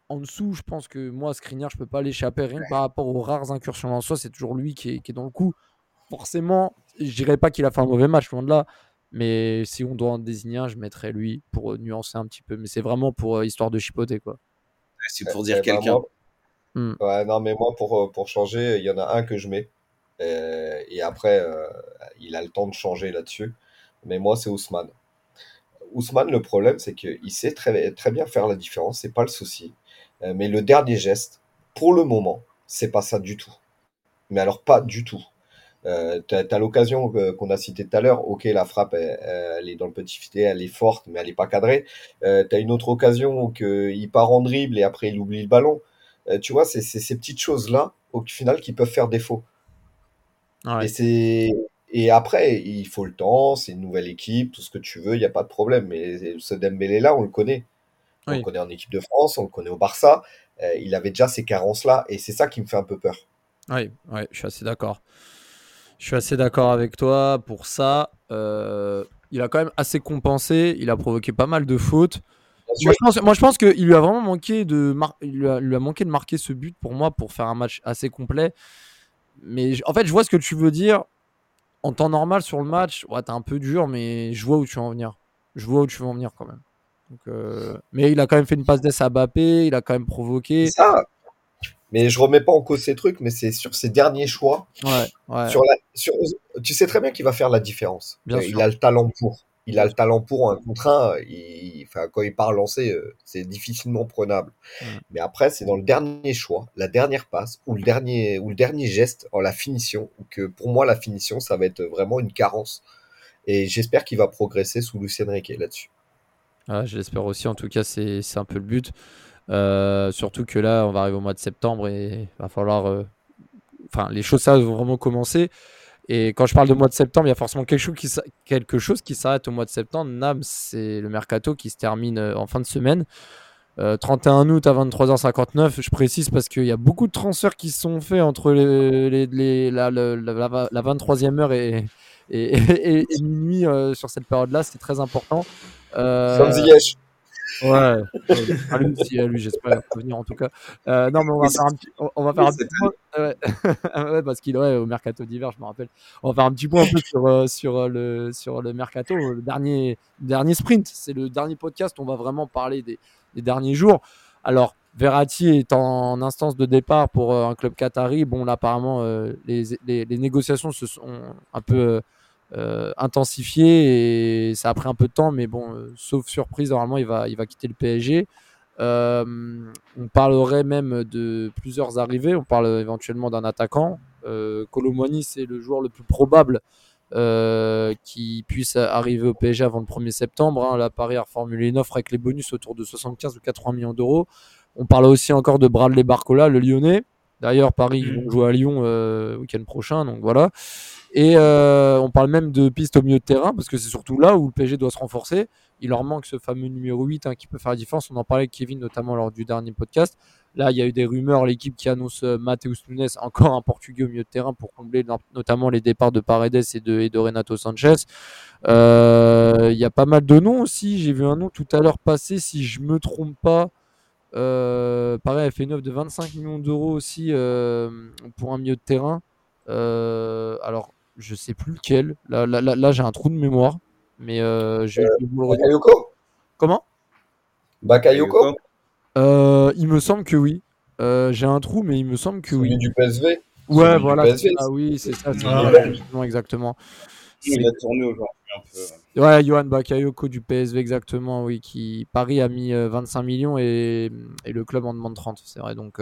En dessous, je pense que moi, Skriniar, je peux pas l'échapper. Rien que par rapport aux rares incursions en soi, c'est toujours lui qui est, qui est dans le coup. Forcément, je dirais pas qu'il a fait un mauvais match, loin de là. Mais si on doit en désigner un, je mettrais lui pour euh, nuancer un petit peu. Mais c'est vraiment pour euh, histoire de chipoter, quoi. C'est pour dire ben, quelqu'un. moi- Hmm. Ouais, non, mais moi, pour, euh, pour changer, il y en a un que je mets. Euh, et après, euh, il a le temps de changer là-dessus. Mais moi, c'est Ousmane. Ousmane, le problème, c'est qu'il sait très, très bien faire la différence, c'est pas le souci. Euh, mais le dernier geste, pour le moment, c'est pas ça du tout. Mais alors, pas du tout. Euh, t'as, t'as l'occasion euh, qu'on a citée tout à l'heure. Ok, la frappe, elle, elle est dans le petit filet, elle est forte, mais elle est pas cadrée. Euh, t'as une autre occasion où que il part en dribble et après il oublie le ballon. Euh, tu vois, c'est ces petites choses-là, au final, qui peuvent faire défaut. Ouais. Et c'est et après, il faut le temps, c'est une nouvelle équipe, tout ce que tu veux, il n'y a pas de problème. Mais ce Dembélé-là, on le connaît. On Oui. le connaît en équipe de France, on le connaît au Barça. Euh, il avait déjà ces carences-là, et c'est ça qui me fait un peu peur. Oui, ouais, je suis assez d'accord. Je suis assez d'accord avec toi pour ça. Euh, il a quand même assez compensé. Il a provoqué pas mal de fautes. Moi, je pense, moi, je pense qu'il lui a vraiment manqué de, mar- il lui a, lui a manqué de marquer ce but pour moi pour faire un match assez complet. Mais en fait, je vois ce que tu veux dire. En temps normal sur le match, ouais, t'es un peu dur, mais je vois où tu veux en venir. Je vois où tu veux en venir quand même. Donc, euh, Mais il a quand même fait une passe d'ess à Mbappé. Il a quand même provoqué. Ça. Mais je remets pas en cause ces trucs, mais c'est sur ses derniers choix. Ouais, ouais. Sur la, sur, tu sais très bien qu'il va faire la différence. Bien Euh, sûr. il a le talent pour. Il a le talent pour un contre un. Il, enfin, quand il part lancer, euh, c'est difficilement prenable. Mais après, c'est dans le dernier choix, la dernière passe ou le dernier ou le dernier geste, en la finition, que pour moi la finition, ça va être vraiment une carence. Et j'espère qu'il va progresser sous Lucien Riquet là-dessus. Ouais, je l'espère aussi. En tout cas, c'est c'est un peu le but. Euh, surtout que là, on va arriver au mois de septembre et va falloir. euh, Enfin, les choses, vont vraiment commencer. Et quand je parle de mois de septembre, il y a forcément quelque chose qui, s'arrête au mois de septembre. Nam, c'est le mercato qui se termine euh, en fin de semaine. Euh, 31 août à 23h59, je précise parce qu'il y a beaucoup de transferts qui sont faits entre la, la- la- la 23e heure et, <laughs> minuit sur cette période-là. C'est très important. Euh. Ouais, à lui, si, à lui j'espère revenir en tout cas. Euh, non, mais on va Oui, faire un petit, on, va faire un petit point. Ouais. <laughs> Ouais, parce qu'il ouais, au mercato d'hiver, je me rappelle. On va faire un petit point un peu sur, euh, sur, euh, le, sur le mercato, le dernier, dernier sprint. C'est le dernier podcast. On va vraiment parler des, des derniers jours. Alors, Verratti est en instance de départ pour euh, un club qatari. Bon, là, apparemment, euh, les, les, les négociations se sont un peu euh, intensifiées et ça a pris un peu de temps, mais bon, euh, sauf surprise, normalement, il va, il va quitter le PSG. Euh, on parlerait même de plusieurs arrivées. On parle éventuellement d'un attaquant. Euh, Colomwani, c'est le joueur le plus probable qui puisse arriver au PSG avant le 1er septembre. Hein. Là, Paris a reformulé une offre avec les bonus autour de 75 ou 80 millions d'euros. On parle aussi encore de Bradley Barcola, le Lyonnais. D'ailleurs, Paris ils vont mm. jouer à Lyon euh, week-end prochain, donc voilà. Et euh, on parle même de piste au milieu de terrain, parce que c'est surtout là où le PSG doit se renforcer. Il leur manque ce fameux numéro 8 hein, qui peut faire la différence. On en parlait avec Kevin, notamment lors du dernier podcast. Là, il y a eu des rumeurs, l'équipe qui annonce euh, Matheus Nunes, <laughs> encore un Portugais au milieu de terrain pour combler notamment les départs de Paredes et de, Renato Sanchez. Euh, il y a pas mal de noms aussi. J'ai vu un nom tout à l'heure passer, si je me trompe pas. Pareil, elle fait une offre de 25 millions d'euros aussi pour un milieu de terrain. alors, je sais plus lequel. Là, là, j'ai un trou de mémoire. Mais je vais vous le Bakayoko? Comment? Bakayoko? Euh, il me semble que oui. Euh, j'ai un trou, mais il me semble que oui. du PSV Ouais, voilà. Ah oui, c'est ça. Ah, exactement. Il a tourné aujourd'hui un peu. Ouais, Johan Bakayoko du PSV, exactement, oui. Qui Paris a mis 25 euh, millions et, et le club en demande 30, c'est vrai. Donc,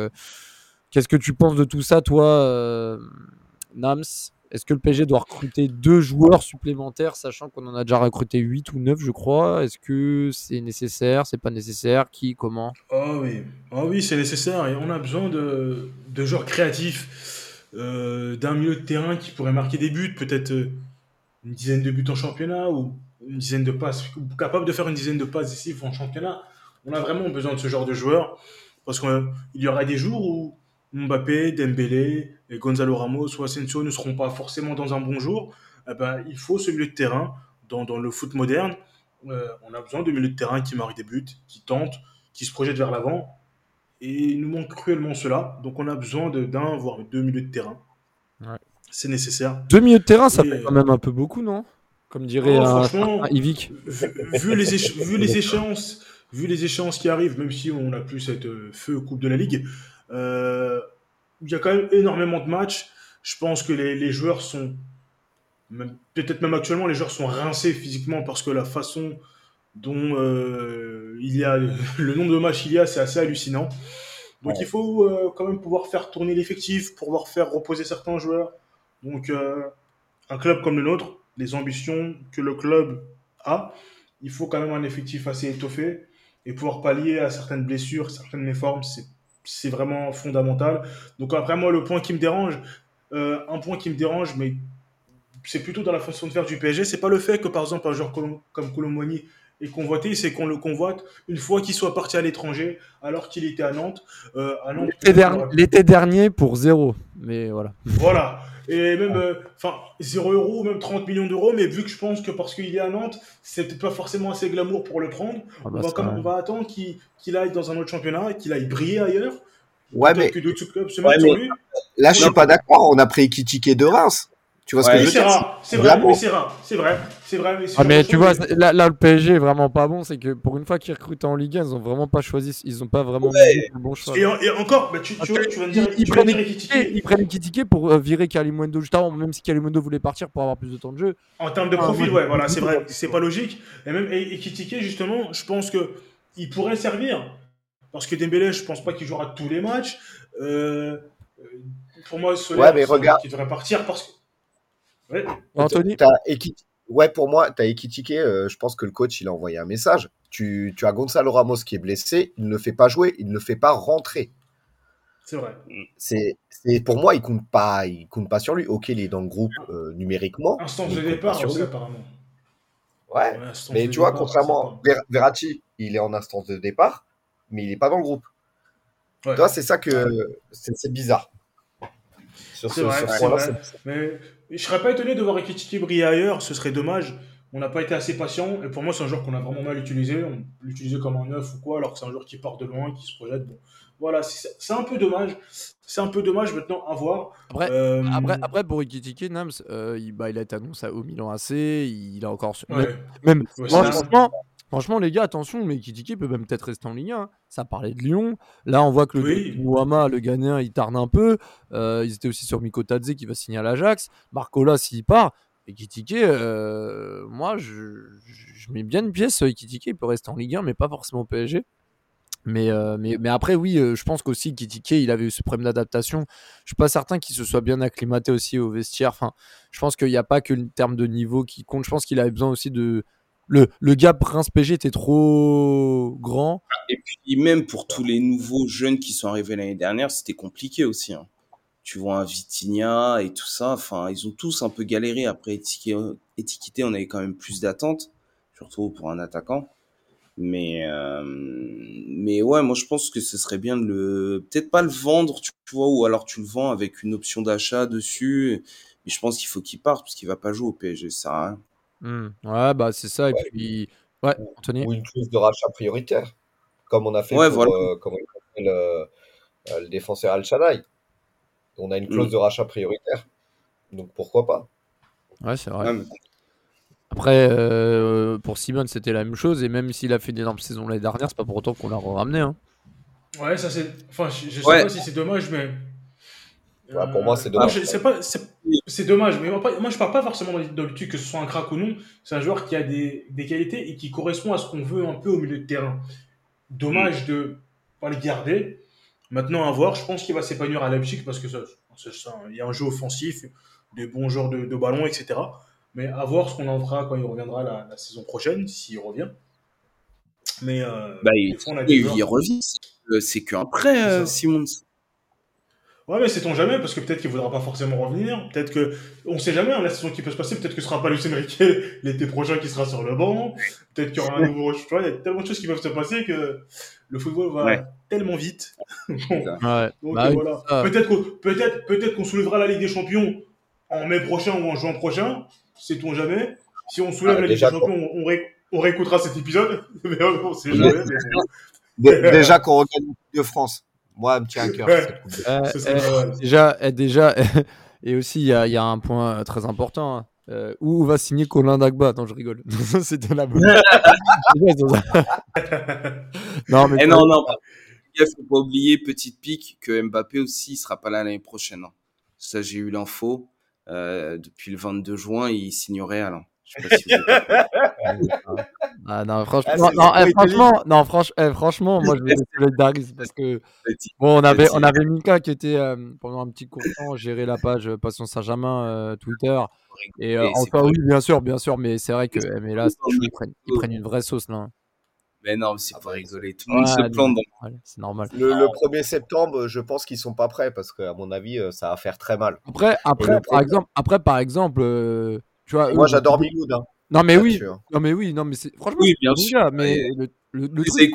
qu'est-ce que tu penses de tout ça, toi, Nams? Est-ce que le PSG doit recruter deux joueurs supplémentaires, sachant qu'on en a déjà recruté 8 ou 9, je crois? Est-ce que c'est nécessaire C'est pas nécessaire? Qui Comment? Oh oui, c'est nécessaire. Et on a besoin de, de joueurs créatifs, euh, d'un milieu de terrain qui pourrait marquer des buts, peut-être euh, une dizaine de buts en championnat ou une dizaine de passes, capable de faire une dizaine de passes ici en championnat. On a vraiment besoin de ce genre de joueurs parce qu'il y aura des jours où Mbappé, Dembélé, et Gonzalo Ramos ou Asensio ne seront pas forcément dans un bon jour, eh ben, il faut ce milieu de terrain dans, dans le foot moderne. Euh, on a besoin de milieu de terrain qui marquent des buts, qui tentent, qui se projettent vers l'avant. Et il nous manque cruellement cela. Donc on a besoin d'un, voire deux milieux de terrain. C'est nécessaire. Deux milieux de terrain, ça fait quand même un peu beaucoup, non? Comme dirait franchement, Ivic. Vu, les vu, les échéances, vu les échéances qui arrivent, même si on n'a plus cette euh, feu Coupe de la Ligue, euh, il y a quand même énormément de matchs. Je pense que les, les joueurs sont, peut-être même actuellement, les joueurs sont rincés physiquement parce que la façon dont euh, il y a <laughs> le nombre de matchs qu'il y a, c'est assez hallucinant. Donc il faut euh, quand même pouvoir faire tourner l'effectif, pouvoir faire reposer certains joueurs. Donc euh, un club comme le nôtre, les ambitions que le club a, il faut quand même un effectif assez étoffé et pouvoir pallier à certaines blessures, certaines méformes, c'est c'est vraiment fondamental. Donc après, moi, le point qui me dérange, euh, un point qui me dérange, mais c'est plutôt dans la façon de faire du PSG, c'est pas le fait que, par exemple, un joueur comme Colomboigny est convoité, c'est qu'on le convoite une fois qu'il soit parti à l'étranger, alors qu'il était à Nantes. Euh, L'été dernier pour zéro, mais voilà. Voilà. Et même, euh, enfin, 0 euros, même 30 millions d'euros, mais vu que je pense que parce qu'il est à Nantes, c'est peut-être pas forcément assez glamour pour le prendre. Ah bah on, va quand on, va attendre qu'il aille dans un autre championnat, qu'il aille briller ailleurs. Ouais, mais, que clubs se ouais, mais là, je suis pas d'accord. On a pris Ekitike de Reims. Tu vois ce que je veux dire C'est vrai, mais c'est rare. C'est vrai, c'est vrai. Mais, ah, mais tu vois, là, là, le PSG est vraiment pas bon. C'est que pour une fois qu'ils recrutent en Ligue 1, ils ont vraiment pas choisi. Ils ont pas vraiment ouais. le bon choix. Et, et encore, bah, tu, tu, vois, tu vas me dire, ils, prennent ils prennent pour euh, virer Kalimundo juste avant, même si Kalimundo voulait partir pour avoir plus de temps de jeu. En termes de ah, profil, ouais, voilà, c'est vrai, c'est pas logique. Et même Ekitike, justement, je pense que il pourrait servir parce que Dembélé, je pense pas qu'il jouera tous les matchs. Euh, pour moi, Soler, ouais, mais regarde. qui devrait partir parce que Ouais. Anthony Ouais, pour moi, tu as équitiqué. Euh, je pense que le coach, il a envoyé un message. Tu, tu, as Gonzalo Ramos qui est blessé. Il ne le fait pas jouer. Il ne le fait pas rentrer. C'est vrai. C'est, pour moi, il compte pas, il compte pas sur lui. Ok, il est dans le groupe euh, numériquement. Instance de départ, aussi, apparemment. Ouais. mais tu vois, contrairement à Verratti, il est en instance de départ, mais il n'est pas dans le groupe. Toi, c'est ça que c'est bizarre. Sur ce, point-là, mais je serais pas étonné de voir Ekitike briller ailleurs, ce serait dommage. On n'a pas été assez patient, et pour moi, c'est un joueur qu'on a vraiment mal utilisé. On l'utilisait comme un neuf ou quoi, alors que c'est un joueur qui part de loin, qui se projette. Bon, voilà, c'est un peu dommage. C'est un peu dommage maintenant à voir. Après, euh... après, après, pour Ekitike, Nams, euh, il, bah, il, a été annoncé au Milan AC, il a encore. Même, même franchement, Franchement, les gars, attention, mais Kitiki peut même peut-être rester en Ligue 1. Ça parlait de Lyon. Là, on voit que le Mouama, le Ghanéen, il tarde un peu. Euh, ils étaient aussi sur Mikotadze qui va signer à l'Ajax. Marcola, s'il part. Et Kitike, euh, moi, je, mets bien une pièce. Kitike, il peut rester en Ligue 1, mais pas forcément au PSG. Mais, euh, mais, mais après, oui, euh, je pense qu'aussi Kitike, il avait eu ce problème d'adaptation. Je suis pas certain qu'il se soit bien acclimaté aussi au vestiaire. Enfin, je pense qu'il n'y a pas que le terme de niveau qui compte. Je pense qu'il avait besoin aussi de. Le, le gap Prince PG était trop grand. Et puis, même pour tous les nouveaux jeunes qui sont arrivés l'année dernière, c'était compliqué aussi. hein. Tu vois un Vitinha et tout ça. Enfin, ils ont tous un peu galéré. Après, étiqueté, on avait quand même plus d'attentes, surtout pour un attaquant. Mais, euh, mais ouais, moi je pense que ce serait bien de le. Peut-être pas le vendre, tu vois, ou alors tu le vends avec une option d'achat dessus. Mais je pense qu'il faut qu'il parte parce qu'il va pas jouer au PSG, ça Hmm. Ouais, bah c'est ça. Et Ouais. puis, ouais, Anthony. Ou une clause de rachat prioritaire, comme on a fait Ouais, pour voilà. euh, euh, euh, le défenseur Al Shaddai. On a une clause Mm. de rachat prioritaire. Donc pourquoi pas Ouais, c'est vrai. Ouais, mais- Après, euh, pour Simon, c'était la même chose. Et même s'il a fait une énorme saison l'année dernière, c'est pas pour autant qu'on l'a ramené. Hein. Ouais, ça c'est. Enfin, je, je sais Ouais. pas si c'est dommage, mais. Ouais, pour moi, c'est Ah, dommage. je- c'est pas, c'est, c'est dommage, mais moi, moi je parle pas forcément dans truc que ce soit un crack ou non. C'est un joueur qui a des, des qualités et qui correspond à ce qu'on veut un peu au milieu de terrain. Dommage de pas le garder. Maintenant, à voir, je pense qu'il va s'épanouir à Leipzig parce que ça, ça- ça- il y a un jeu offensif, des bons joueurs de, de ballon, etc. Mais à voir ce qu'on en fera quand il reviendra la, la saison prochaine, s'il revient. Mais euh, Bah, il, fois, on a des il, joueurs- il revient. c'est qu'un prêt, euh. Simons. Ouais, mais sait-on jamais, parce que peut-être qu'il voudra pas forcément revenir. Peut-être que. On sait jamais, hein, la saison qui peut se passer. Peut-être que ce sera pas Lucien Riquet <laughs> l'été prochain qui sera sur le banc. Peut-être qu'il y aura un nouveau. Tu vois, il y a tellement de choses qui peuvent se passer que le football va Ouais. tellement vite. <laughs> Bon, Ouais. donc Bah voilà. Peut-être qu'on peut-être, peut-être qu'on soulèvera la Ligue des Champions en mai prochain ou en juin prochain. Sait-on jamais. Si on soulève Ah, la Ligue des Champions, on, on, ré- on réécoutera cet épisode. <laughs> mais on sait jamais. mais- Dé- Déjà qu'on regagne de France. Moi, elle me tient à cœur. Ouais. cette Euh, euh, déjà, euh, déjà <laughs> et aussi, il y a, il y a un point très important. hein. Euh, où va signer Colin Dagba? Non, je rigole. <laughs> C'était la bonne. <laughs> non, mais Eh non, non, il faut pas oublier, petite pique, que Mbappé aussi il sera pas là l'année prochaine. hein. Ça, j'ai eu l'info. Euh, depuis le 22 juin, il signerait Alain. Je sais pas si vous Ah, non, franchement, Ah, non, eh, franchement, non, franch- eh, franchement, moi je vais solidariser parce que bon, on avait, on avait Mika qui était euh, pendant un petit court de temps gérer la page euh, Passion Saint-Germain euh, Twitter. Et, euh, Et enfin, oui, bien sûr, bien sûr, mais c'est vrai que eh, mais là, ils prennent, ils prennent une vraie sauce là. Mais non, mais c'est pour rigoler. Tout le monde se plante c'est normal. Le, le 1er septembre, je pense qu'ils sont pas prêts parce qu'à mon avis, ça va faire très mal. Après, après, le par exemple, après, par exemple, euh, tu vois. Moi, j'adore Miloud. Hein, Non, mais oui, non, mais oui, non, mais c'est franchement, Oui, c'est bien sûr, gars, mais le, le, le les truc.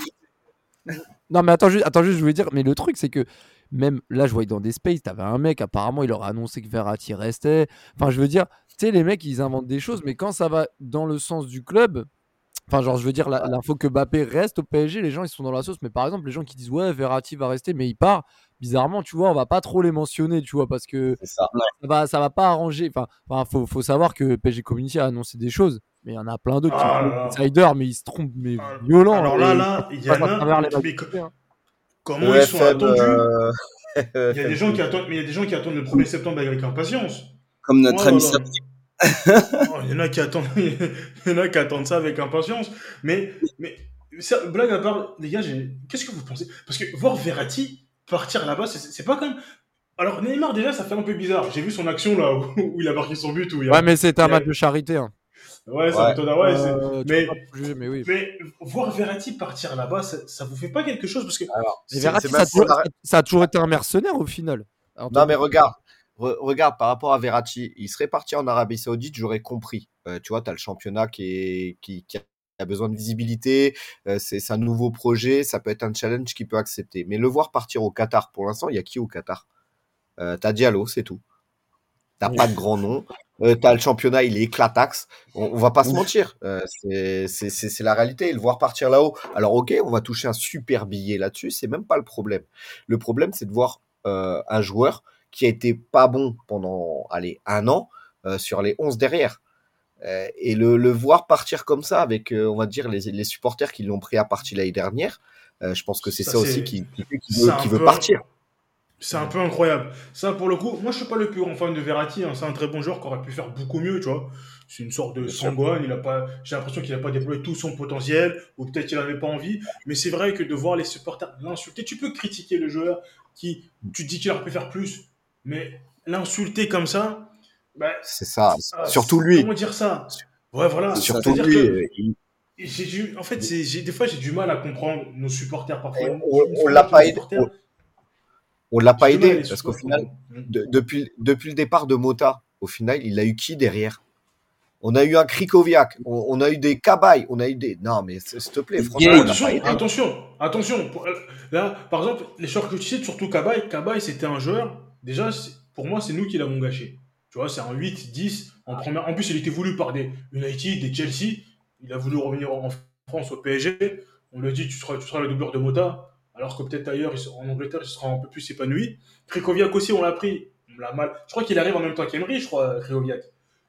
Non, mais attends juste, attends juste, je voulais dire, mais le truc, c'est que même là, je voyais dans des spaces, t'avais un mec, apparemment, il aurait annoncé que Verratti restait. Enfin, je veux dire, tu sais, les mecs, ils inventent des choses, mais quand ça va dans le sens du club, enfin, genre, je veux dire, la- l'info que Mbappé reste au PSG, les gens, ils sont dans la sauce. Mais par exemple, les gens qui disent, ouais, Verratti va rester, mais il part, bizarrement, tu vois, on va pas trop les mentionner, tu vois, parce que ça. ça va, ça va pas arranger. Enfin, enfin, faut, faut savoir que PSG Community a annoncé des choses, mais il y en a plein d'autres qui Ah sont là là. insiders, mais ils se trompent, mais Ah, violents. Alors là, là, il y en a. les mais hein. Comment ils sont attendus? euh, <laughs> Il y a des gens qui attendent, mais il y a des gens qui attendent le 1er septembre avec impatience. Comme notre Oh ami là. Oh, Il y en a qui attendent, <laughs> il y en a qui attendent ça avec impatience. Mais, mais ça, blague à part, les gars, qu'est-ce que vous pensez? Parce que voir Verratti partir là-bas, c'est c'est pas comme. Alors Neymar déjà, ça fait un peu bizarre. J'ai vu son action là où, <laughs> où il a marqué son but. Où il y a... Ouais, mais c'était un match de charité. Hein. ouais, ça Ouais. Ouais, c'est- Euh, mais- mais oui. mais voir Verratti partir là-bas, ça, ça vous fait pas quelque chose? Parce que Alors, c'est- Verratti, c'est ça, a toujours, pas- ça a toujours été un mercenaire au final. Alors, Non, mais regarde, re- regarde par rapport à Verratti, il serait parti en Arabie Saoudite, j'aurais compris. Euh, tu vois, tu as le championnat qui, a besoin de visibilité, euh, c'est un nouveau projet, ça peut être un challenge qu'il peut accepter. Mais le voir partir au Qatar, pour l'instant, il y a qui au Qatar? Euh, T'as Diallo, c'est tout. T'as pas de grand nom. Euh, t'as le championnat, il est éclataxe. On, on va pas se mentir. C'est- la réalité. Le voir partir là-haut. Alors, ok, on va toucher un super billet là-dessus. C'est même pas le problème. Le problème, c'est de voir un joueur qui a été pas bon pendant, allez, un an euh, sur les 11 derrière. Euh, et le, le voir partir comme ça avec, euh, on va dire, les, les supporters qui l'ont pris à partir l'année dernière, je pense que c'est ça, Ça, aussi qui, qui veut, peu- partir. C'est un peu incroyable. Ça, pour le coup, moi, je suis pas le plus grand fan de Verratti. Hein. C'est un très bon joueur qui aurait pu faire beaucoup mieux, tu vois. C'est une sorte de sanguine. Il a pas, j'ai l'impression qu'il n'a pas déployé tout son potentiel, ou peut-être qu'il n'avait pas envie. Mais c'est vrai que de voir les supporters l'insulter, tu peux critiquer le joueur qui, tu dis qu'il aurait pu faire plus, mais l'insulter comme ça, bah, c'est ça. Surtout lui. Comment dire ça? Ouais, voilà. Surtout lui. Que... J'ai en fait, des fois, j'ai du mal à comprendre nos supporters parfois. on, l'a pas aidé. On, l'a pas aidé parce qu'au final, depuis, depuis le départ de Mota, au final, il a eu qui derrière? On a eu un Krikoviak, on, a eu des Cabaye, on a eu des. Non, mais s'il te plaît, franchement. Attention, attention, attention. Euh, là, par exemple, les joueurs que tu sais, surtout Cabaye, Cabaye, c'était un joueur. Déjà, pour moi, c'est nous qui l'avons gâché. Tu vois, c'est un 8, 10. En, première... en plus, il était voulu par des United, des Chelsea. Il a voulu revenir en France au PSG. On lui a dit tu seras, tu seras le doubleur de Mota, alors que peut-être ailleurs, en Angleterre, il sera un peu plus épanoui. Krikoviak aussi, on l'a pris. On l'a mal. Je crois qu'il arrive en même temps qu'Emery, je crois, Krikoviak.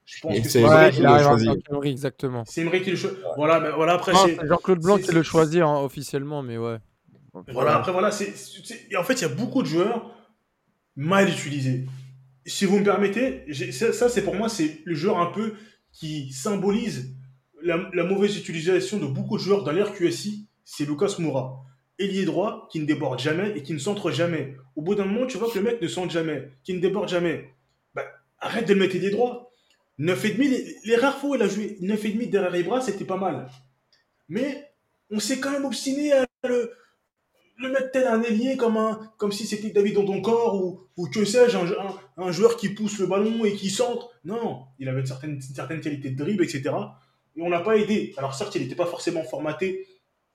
Je pense que c'est Emery qui l'a choisi. exactement. C'est Emery qui le choisit. Voilà, mais voilà, après, c'est. Jean-Claude Blanc qui le choisit hein, officiellement, mais ouais. Voilà, après, voilà, c'est. En fait, il y a beaucoup de joueurs mal utilisés. Si vous me permettez, ça, c'est pour moi, c'est le joueur un peu qui symbolise la, mauvaise utilisation de beaucoup de joueurs dans l'air QSI, c'est Lucas Moura. Ailier droit qui ne déborde jamais et qui ne centre jamais. Au bout d'un moment, tu vois que le mec ne centre jamais, qui ne déborde jamais. Bah, arrête de le mettre ailier droit. 9,5, les, les rares fois où il a joué 9,5 derrière les bras, c'était pas mal. Mais on s'est quand même obstiné à le, le mettre tel un ailier comme, un, comme si c'était David dans ton corps ou, ou que sais-je, un, un, joueur qui pousse le ballon et qui centre. Non, il avait une certaine, une qualité de dribble, etc et on l'a pas aidé. Alors certes, il n'était pas forcément formaté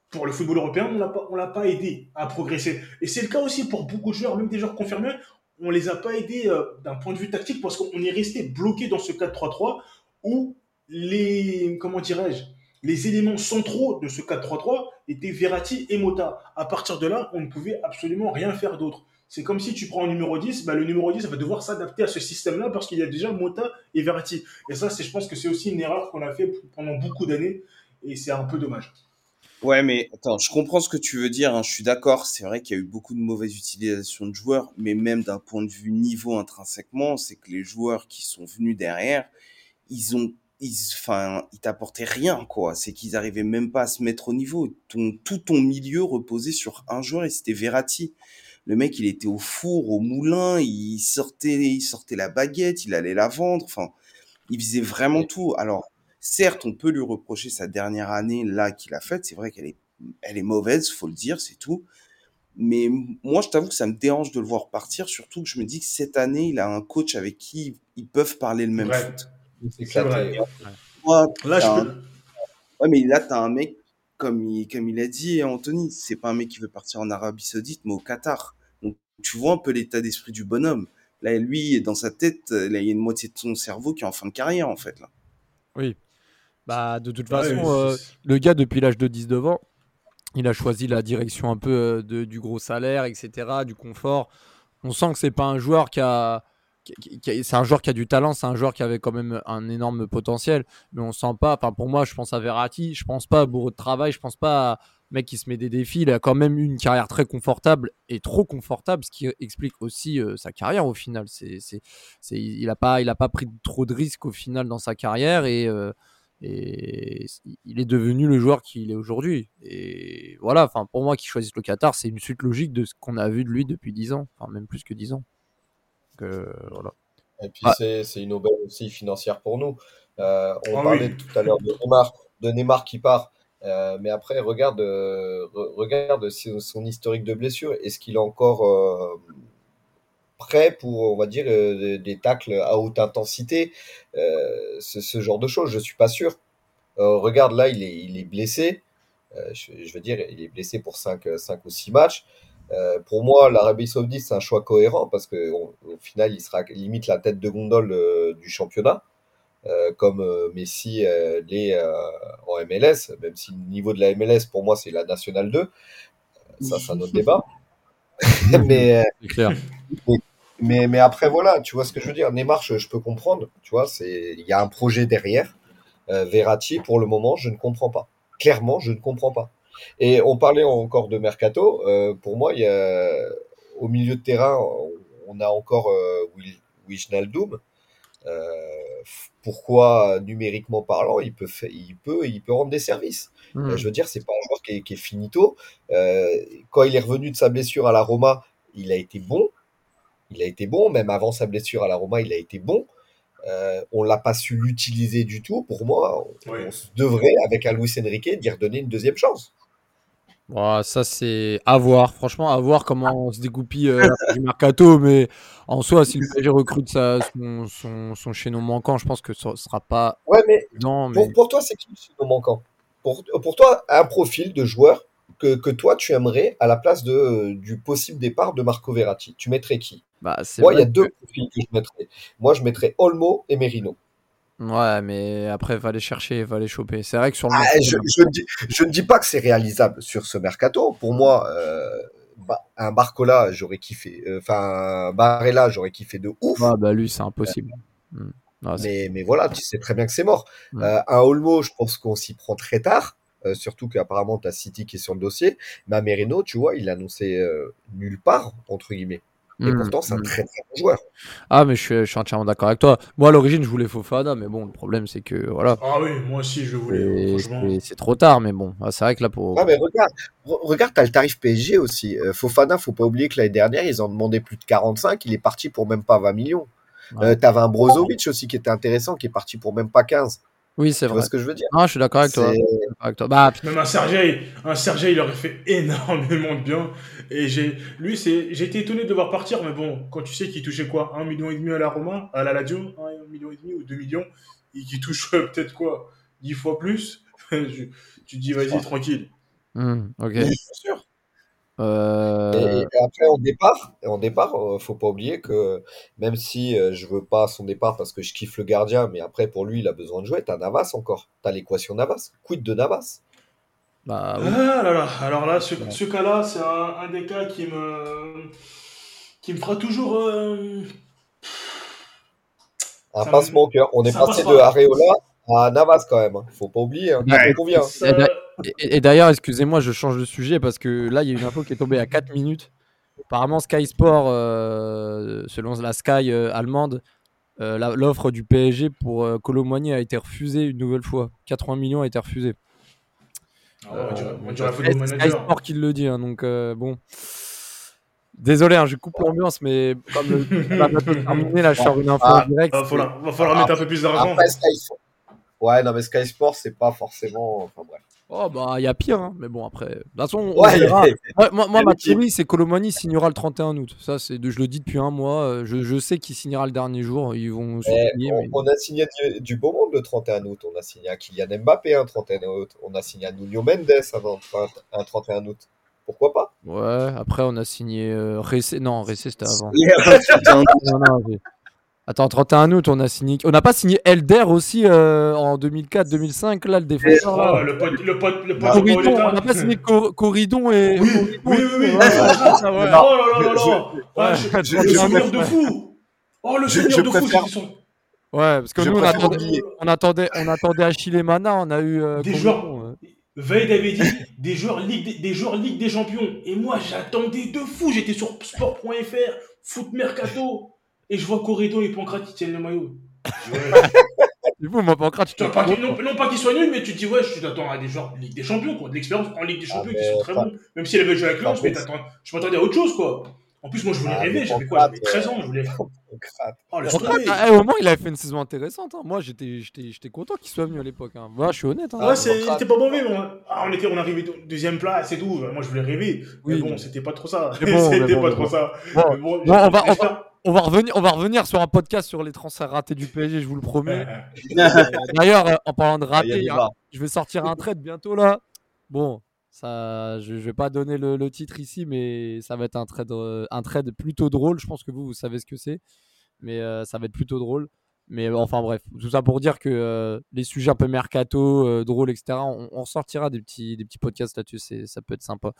pour le football européen, on l'a pas, on l'a pas aidé à progresser. Et c'est le cas aussi pour beaucoup de joueurs, même des joueurs confirmés, on les a pas aidés euh, d'un point de vue tactique parce qu'on est resté bloqué dans ce 4-3-3 où les, comment dirais-je, les éléments centraux de ce 4-3-3 étaient Verratti et Mota. À partir de là, on ne pouvait absolument rien faire d'autre. C'est comme si tu prends un numéro 10, bah, le numéro 10 va devoir s'adapter à ce système-là parce qu'il y a déjà Mota et Verratti. Et ça, je pense que c'est aussi une erreur qu'on a fait pendant beaucoup d'années et c'est un peu dommage. Ouais, mais attends, je comprends ce que tu veux dire, hein, je suis d'accord, c'est vrai qu'il y a eu beaucoup de mauvaises utilisations de joueurs, mais même d'un point de vue niveau intrinsèquement, c'est que les joueurs qui sont venus derrière, ils ont ils, enfin, ils t'apportaient rien, quoi. C'est qu'ils arrivaient même pas à se mettre au niveau. Ton, tout ton milieu reposait sur un joueur et c'était Verratti. Le mec, il était au four, au moulin, il sortait, il sortait la baguette, il allait la vendre. Enfin, il faisait vraiment tout. Alors, certes, on peut lui reprocher sa dernière année là qu'il a faite. C'est vrai qu'elle est, elle est mauvaise, faut le dire, c'est tout. Mais moi, je t'avoue que ça me dérange de le voir partir, surtout que je me dis que cette année, il a un coach avec qui ils peuvent parler le même foot. C'est vrai. là, je Ouais, mais là, t'as un mec, comme il, comme il a dit, Anthony, c'est pas un mec qui veut partir en Arabie Saoudite, mais au Qatar tu vois un peu l'état d'esprit du bonhomme. Là, lui, dans sa tête, il y a une moitié de son cerveau qui est en fin de carrière, en fait. Là. Oui. Bah, de toute façon, euh, le gars, depuis l'âge de 19 ans, il a choisi la direction un peu euh, de, du gros salaire, etc., du confort. On sent que c'est pas un joueur qui a. c'est un joueur qui a du talent, c'est un joueur qui avait quand même un énorme potentiel, mais on sent pas. Enfin, pour moi, je pense à Verratti, je pense pas à bourreau de travail, je pense pas à, mec qui se met des défis, il a quand même eu une carrière très confortable et trop confortable, ce qui explique aussi euh, sa carrière au final. C'est, il n'a pas, il a pas pris trop de risques au final dans sa carrière et, euh, il est devenu le joueur qu'il est aujourd'hui. Et voilà, enfin pour moi qui choisisse le Qatar, c'est une suite logique de ce qu'on a vu de lui depuis 10 ans, enfin même plus que 10 ans. Euh, voilà. Et puis c'est, c'est une aubaine aussi financière pour nous. on ah parlait tout à l'heure de Neymar, de Neymar qui part. Euh, mais après, regarde, euh, regarde son historique de blessure. Est-ce qu'il est encore euh, prêt pour, on va dire, des tacles à haute intensité? Ce, genre de choses Je suis pas sûr. regarde, là, il est, il est blessé. Je, veux dire, il est blessé pour 5, 5 ou 6 matchs. Pour moi, l'Arabie Saoudite, c'est un choix cohérent parce qu'au final, il sera limite la tête de gondole du championnat. Euh, comme euh, Messi euh, l'est en MLS, même si le niveau de la MLS pour moi c'est la Nationale 2. Ça, c'est un autre débat. <laughs> mais, mais, mais, après, voilà, tu vois ce que je veux dire. Neymar, je, je peux comprendre. Tu vois, il y a un projet derrière. Verratti, pour le moment, je ne comprends pas. Clairement, je ne comprends pas. Et on parlait encore de Mercato. pour moi, il y a, au milieu de terrain, on, a encore Wijnaldum. pourquoi, numériquement parlant, il peut, il peut, il peut rendre des services? Hmm. je veux dire, c'est pas un joueur qui est, qui est finito. quand il est revenu de sa blessure à la Roma, il a été bon. Il a été bon, même avant sa blessure à la Roma, il a été bon. Euh, on l'a pas su l'utiliser du tout. Pour moi, on, devrait, avec un Luis Enrique, dire donner une deuxième chance. Ça, c'est à voir. Franchement, à voir comment on se dégoupille euh, du mercato. Mais en soi, si le PSG recrute sa, son, son, chaînon manquant, je pense que ce sera pas. Ouais, mais, Pour, toi, c'est qui le chaînon manquant? Pour, pour toi, un profil de joueur que, que, toi, tu aimerais à la place de, du possible départ de Marco Verratti Tu mettrais qui? Bah, Moi, il y a deux profils que je mettrais. Moi, je mettrais Olmo et Merino. Ouais, mais après, va les chercher, va les choper. C'est vrai que sur le. Ah, je, je, ne dis, je, ne dis, pas que c'est réalisable sur ce mercato. Pour moi, euh, bah, un Barcola, j'aurais kiffé. Euh, enfin, un Barella, j'aurais kiffé de ouf. Ah, bah lui, c'est impossible. Hmm. mais, mais voilà, tu sais très bien que c'est mort. Hmm. Euh, un Olmo, je pense qu'on s'y prend très tard. Euh, surtout qu'apparemment, tu as City qui est sur le dossier. Mais Merino, tu vois, il euh, nulle part, entre guillemets. Et mmh, pourtant, c'est un mmh. très très bon joueur. Ah, mais je suis, entièrement d'accord avec toi. Moi, à l'origine, je voulais Fofana, mais bon, le problème, c'est que voilà. Ah oui, moi aussi, je voulais. C'est trop tard, mais bon, ah, c'est vrai que là, pour. Ah, mais regarde, regarde, t'as le tarif PSG aussi. Euh, Fofana, faut pas oublier que l'année dernière, ils en demandaient plus de 45. Il est parti pour même pas 20 millions. T'avais un Brozovic aussi qui était intéressant, qui est parti pour même pas 15. Oui, c'est vrai. Tu vois ce que je veux dire? Non, je suis d'accord avec toi. Bah, Même un Sergei, un Sergei, il aurait fait <laughs> énormément de bien. Et j'ai, lui, c'est, j'ai été étonné de voir partir, mais bon, quand tu sais qu'il touchait quoi, un million et demi à la Roma, à la Lazio, un million et demi ou deux millions, et qu'il touche peut-être quoi, dix fois plus, <laughs> tu te dis vas-y tranquille. Mmh, ok. Bien sûr. Euh, et, après, en départ, en départ, euh, faut pas oublier que même si euh, je veux pas son départ parce que je kiffe le gardien, mais après pour lui, il a besoin de jouer. T'as Navas encore. T'as l'équation Navas. Quid de Navas? Bah, ah là là. Alors là, ce, ce cas-là, c'est un, des cas qui me qui me fera toujours un pincement au cœur. On est passé de Areola à Navas quand même. Hein. Faut pas oublier. Hein. Combien? Et, d'ailleurs, excusez-moi, je change de sujet parce que là, il y a une info qui est tombée à 4 minutes. Apparemment, Sky Sport, euh, selon la Sky euh, allemande, euh, l'offre du PSG pour euh, a été refusée une nouvelle fois. 80 millions a été refusé. Ah on dirait, Sky Sport qui le dit, hein, donc bon. Désolé, hein, je coupe l'ambiance, mais comme le <laughs> va terminer, là, je sors une info ah, directe. Va falloir, va falloir mettre un peu plus d'argent. Ouais, non, mais Sky Sport, c'est pas forcément. Enfin bref. Oh bah il y a pire, hein. mais bon après. De toute façon, <laughs> moi, moi, ma théorie c'est Colomani signera le 31 août. Ça c'est je le dis depuis un mois. Euh, je, je, sais qu'il signera le dernier jour. Ils vont. Eh, on, a signé du, beau monde le 31 août. On a signé à Kylian Mbappé un 31 août. On a signé à Nuno Mendes un, 31 août. Pourquoi pas? Ouais. Après on a signé euh, Non, Ressé c'était avant. <laughs> Attends, 31 août, on a signé. On n'a pas signé Elder aussi euh, en 2004-2005, là, le défenseur. Ah, le pote, le pote, le pote Corridon, on n'a pas signé Coridon et. Oui, oui, oui, oui. Oh là là là là. Le souvenir de fou. Oh, le souvenir de fou, Ouais, parce que nous, on attendait, on attendait, on attendait Achille Mana, on a eu. Euh, des joueurs. Veille avait dit des joueurs Ligue des, joueurs Ligue des Champions. Et moi, j'attendais de fou. J'étais sur sport.fr, foot mercato. Et je vois Corridon et Pancrate qui tiennent le maillot. <laughs> Du coup, moi, Pancrate, tu pas, non, non, pas qu'ils soient nuls, mais tu te dis, ouais, je t'attends à des joueurs Ligue des Champions, quoi, de l'expérience en Ligue des Champions ah, qui sont très bons. Même si elle avait joué avec Lens, mais je m'attendais à autre chose, quoi. En plus, moi, je voulais ah, rêver. J'avais quoi? J'avais 13 ans. Je voulais. <laughs> Oh, ah, au moins, il avait fait une saison intéressante. Hein. Moi, j'étais content qu'il soit venu à l'époque. Hein. Moi, je suis honnête. Hein. Ah, c'était pas mauvais. Moi. Ah, on, était, on arrivait deuxième place et tout. Moi, je voulais rêver. Oui, mais bon, c'était pas trop ça. <laughs> c'était pas trop ça. Bon, on va on va revenir, on va revenir sur un podcast sur les transferts ratés du PSG, je vous le promets. <laughs> D'ailleurs, euh, en parlant de ah, ratés, hein, je vais sortir un trade bientôt là. Bon, ça, je, ne vais pas donner le, titre ici, mais ça va être un trade, euh, un trade plutôt drôle. Je pense que vous, vous savez ce que c'est, mais euh, ça va être plutôt drôle. Mais enfin bref, tout ça pour dire que les sujets un peu mercato, drôles, etc. On, sortira des petits, des petits podcasts là-dessus, ça peut être sympa.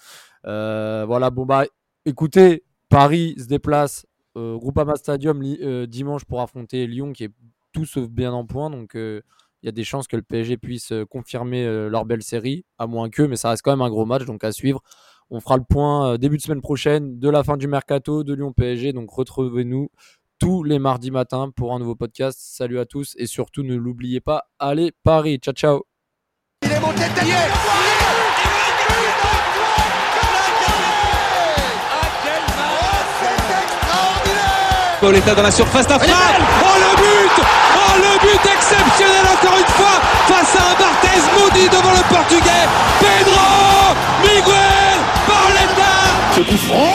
voilà, bon bah, écoutez, Paris se déplace euh, Groupama Stadium euh, dimanche pour affronter Lyon qui est tout sauf bien en point. Donc euh, il y a des chances que le PSG puisse confirmer leur belle série, à moins que, mais ça reste quand même un gros match, donc à suivre. On fera le point euh, début de semaine prochaine de la fin du mercato de Lyon PSG. Donc retrouvez-nous tous les mardis matins pour un nouveau podcast. Salut à tous et surtout ne l'oubliez pas, allez Paris. Ciao ciao. Il est monté Pauletta dans la surface d'affaire. Oh le but. Oh le but exceptionnel encore une fois face à un Barthez maudit devant le portugais. Pedro Miguel Pauletta Oh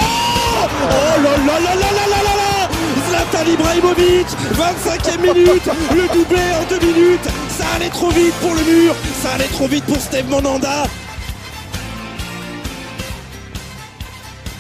Oh là là là là là là là Zlatan Ibrahimovic 25e minute. Le doublé en deux minutes. Ça allait trop vite pour le mur. Ça allait trop vite pour Steve Monanda